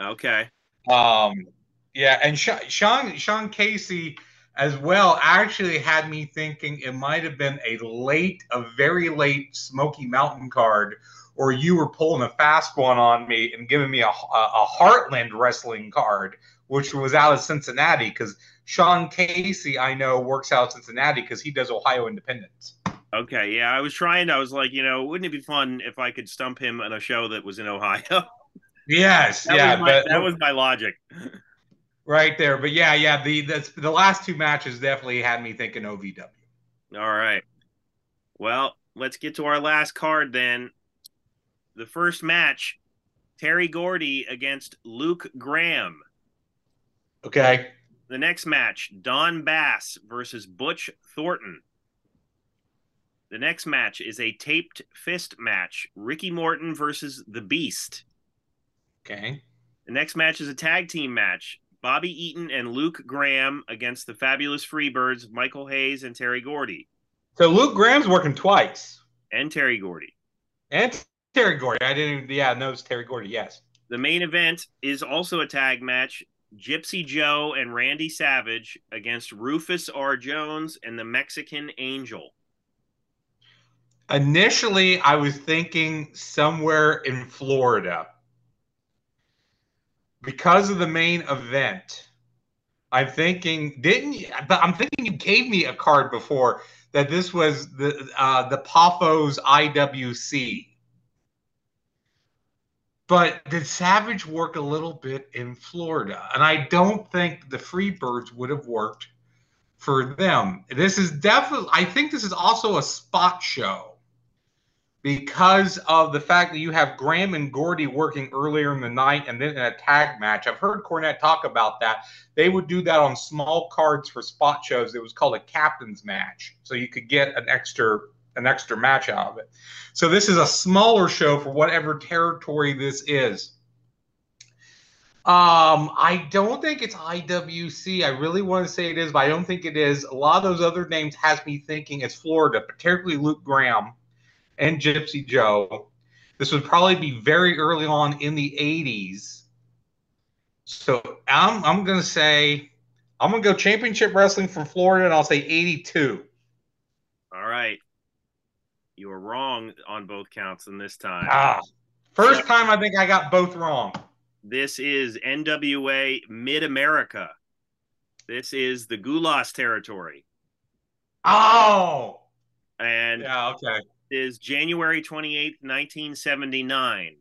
A: Okay.
B: Um, yeah, and Sean Sean Casey as well actually had me thinking it might have been a late, a very late Smoky Mountain card, or you were pulling a fast one on me and giving me a, a, a Heartland wrestling card, which was out of Cincinnati because Sean Casey I know works out of Cincinnati because he does Ohio Independence.
A: Okay, yeah, I was trying. I was like, you know, wouldn't it be fun if I could stump him on a show that was in Ohio?
B: Yes,
A: that
B: yeah,
A: was my, but that was my logic.
B: Right there, but yeah, yeah, the the, the last two matches definitely had me thinking OVW.
A: All right, well, let's get to our last card then. The first match, Terry Gordy against Luke Graham.
B: Okay.
A: The next match, Don Bass versus Butch Thornton. The next match is a taped fist match, Ricky Morton versus The Beast.
B: Okay.
A: The next match is a tag team match. Bobby Eaton and Luke Graham against the fabulous Freebirds, Michael Hayes and Terry Gordy.
B: So Luke Graham's working twice.
A: And Terry Gordy.
B: And Terry Gordy. I didn't yeah, no, it's Terry Gordy, yes.
A: The main event is also a tag match. Gypsy Joe and Randy Savage against Rufus R. Jones and the Mexican Angel.
B: Initially, I was thinking somewhere in Florida because of the main event, I'm thinking didn't you, but I'm thinking you gave me a card before that this was the uh, the Poffos IWC. But did Savage work a little bit in Florida? And I don't think the Freebirds would have worked for them. This is definitely I think this is also a spot show because of the fact that you have Graham and Gordy working earlier in the night and then in a tag match. I've heard Cornette talk about that. They would do that on small cards for spot shows. It was called a captain's match, so you could get an extra an extra match out of it. So this is a smaller show for whatever territory this is. Um, I don't think it's IWC. I really want to say it is, but I don't think it is. A lot of those other names has me thinking it's Florida, particularly Luke Graham and Gypsy Joe. This would probably be very early on in the 80s. So I'm I'm gonna say I'm gonna go championship wrestling from Florida and I'll say 82.
A: All right. You were wrong on both counts in this time.
B: Ah, first time I think I got both wrong.
A: This is NWA Mid America. This is the Gulas territory.
B: Oh.
A: And
B: yeah, okay
A: is January 28th, 1979.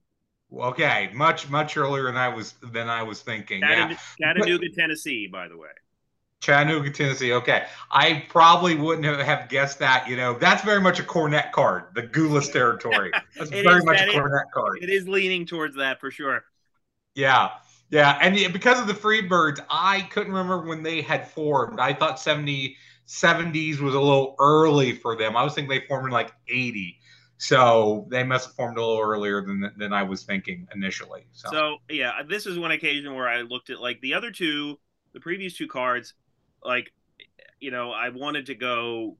B: Okay, much much earlier than I was than I was thinking. Chattanooga,
A: yeah. Chattanooga, but, Tennessee, by the way.
B: Chattanooga, Tennessee. Okay, I probably wouldn't have guessed that. You know, that's very much a Cornette card, the Gulas territory. That's very
A: is,
B: much
A: that
B: a
A: is-
B: Cornette card.
A: It is leaning towards that for sure.
B: Yeah, yeah, and because of the Freebirds, I couldn't remember when they had formed. I thought 70, 70s was a little early for them. I was thinking they formed in like 80. So they must have formed a little earlier than than I was thinking initially. So,
A: So yeah, this is one occasion where I looked at like the other two, the previous two cards, like you know, I wanted to go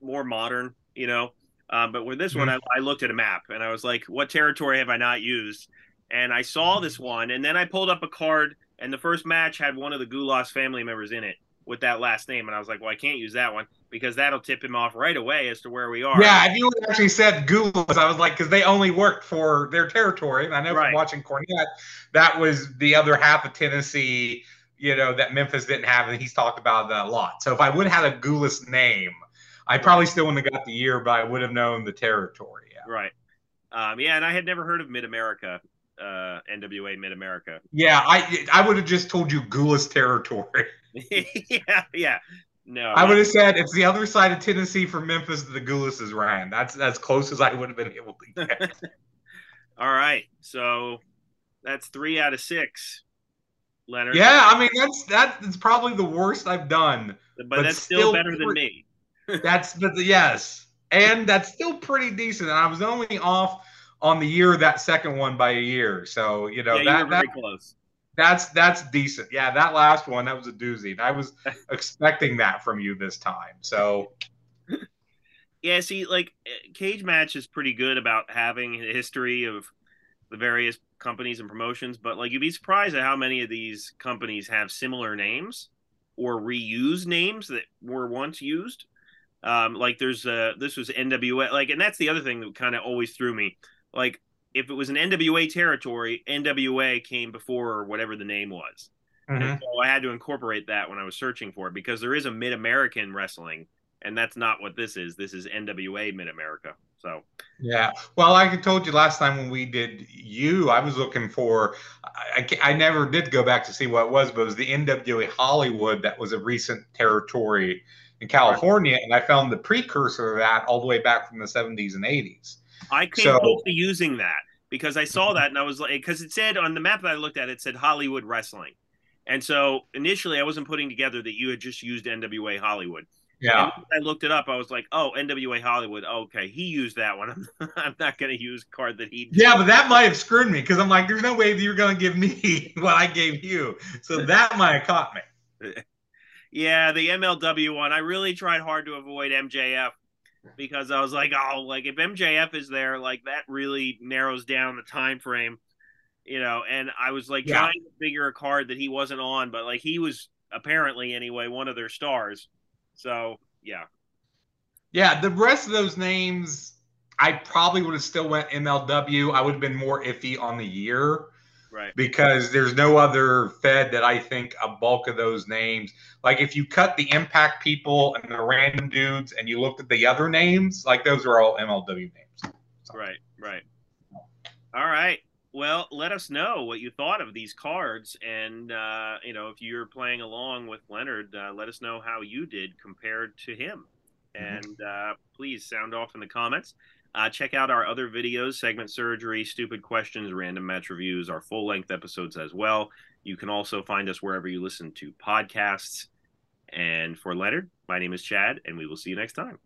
A: more modern, you know, um, but with this one, I, I looked at a map and I was like, what territory have I not used? And I saw this one, and then I pulled up a card, and the first match had one of the Gulas family members in it with that last name, and I was like, well, I can't use that one because that'll tip him off right away as to where we are.
B: yeah, if you actually said Gulas, I was like, because they only worked for their territory. And I know
A: Right.
B: from watching Cornette, that was the other half of Tennessee, you know, that Memphis didn't have. And he's talked about that a lot. So if I would have had a Gulas name, I probably still wouldn't have got the year, but I would have known the territory. Yeah.
A: Right. Um, yeah, and I had never heard of Mid America, uh, NWA Mid America.
B: Yeah, I I would have just told you Gulas territory.
A: yeah, yeah. No,
B: I would have said it's the other side of Tennessee from Memphis that the Gulases ran. That's as close as I would have been able to get.
A: All right, so that's three out of six, Leonard.
B: yeah, I mean that's that's probably the worst I've done.
A: but,
B: but
A: that's still,
B: still
A: better than me.
B: That's but yes, and that's still pretty decent. And I was only off on the year that second one by a year, so you know
A: yeah, you
B: that,
A: were
B: that
A: close.
B: that's that's decent. Yeah, that last one that was a doozy. I was expecting that from you this time. So
A: Yeah, see, like Cage Match is pretty good about having a history of the various companies and promotions, but like you'd be surprised at how many of these companies have similar names or reuse names that were once used. Um, like there's uh this was NWA, like, and that's the other thing that kind of always threw me. Like if it was an NWA territory, NWA came before whatever the name was.
B: mhm.
A: And so I had to incorporate that when I was searching for it because there is a Mid American wrestling, and that's not what this is. This is NWA Mid America. So
B: Yeah. Well, like I told you last time when we did you, I was looking for. I, I I never did go back to see what it was, but it was the NWA Hollywood that was a recent territory in California, and I found the precursor of that all the way back from the 70s and 80s.
A: I came
B: So-
A: close to using that because I saw mm-hmm. that and I was like, because it said on the map that I looked at, it said Hollywood Wrestling. And so initially I wasn't putting together that you had just used NWA Hollywood.
B: Yeah.
A: I looked it up. I was like, oh, NWA Hollywood. Okay, he used that one. I'm, I'm not going to use card that he.
B: Yeah, but that might have screwed me because I'm like, there's no way that you're going to give me what I gave you. So that might have caught me.
A: Yeah, the MLW one. I really tried hard to avoid MJF because I was like, oh, like if MJF is there, like that really narrows down the time frame, you know. And I was like
B: Yeah.
A: trying to figure a card that he wasn't on, but like he was apparently anyway one of their stars. So yeah,
B: Yeah, the rest of those names, I probably would have still went MLW. I would have been more iffy on the year.
A: right.
B: because there's no other Fed that I think a bulk of those names. Like if you cut the Impact people and the random dudes, and you looked at the other names, like those are all MLW names.
A: Right, right. All right. Well, let us know what you thought of these cards, and uh, you know if you're playing along with Leonard, uh, let us know how you did compared to him, and uh, please sound off in the comments. Uh, check out our other videos: segment surgery, stupid questions, random match reviews, our full-length episodes as well. You can also find us wherever you listen to podcasts. And for Leonard, my name is Chad, and we will see you next time.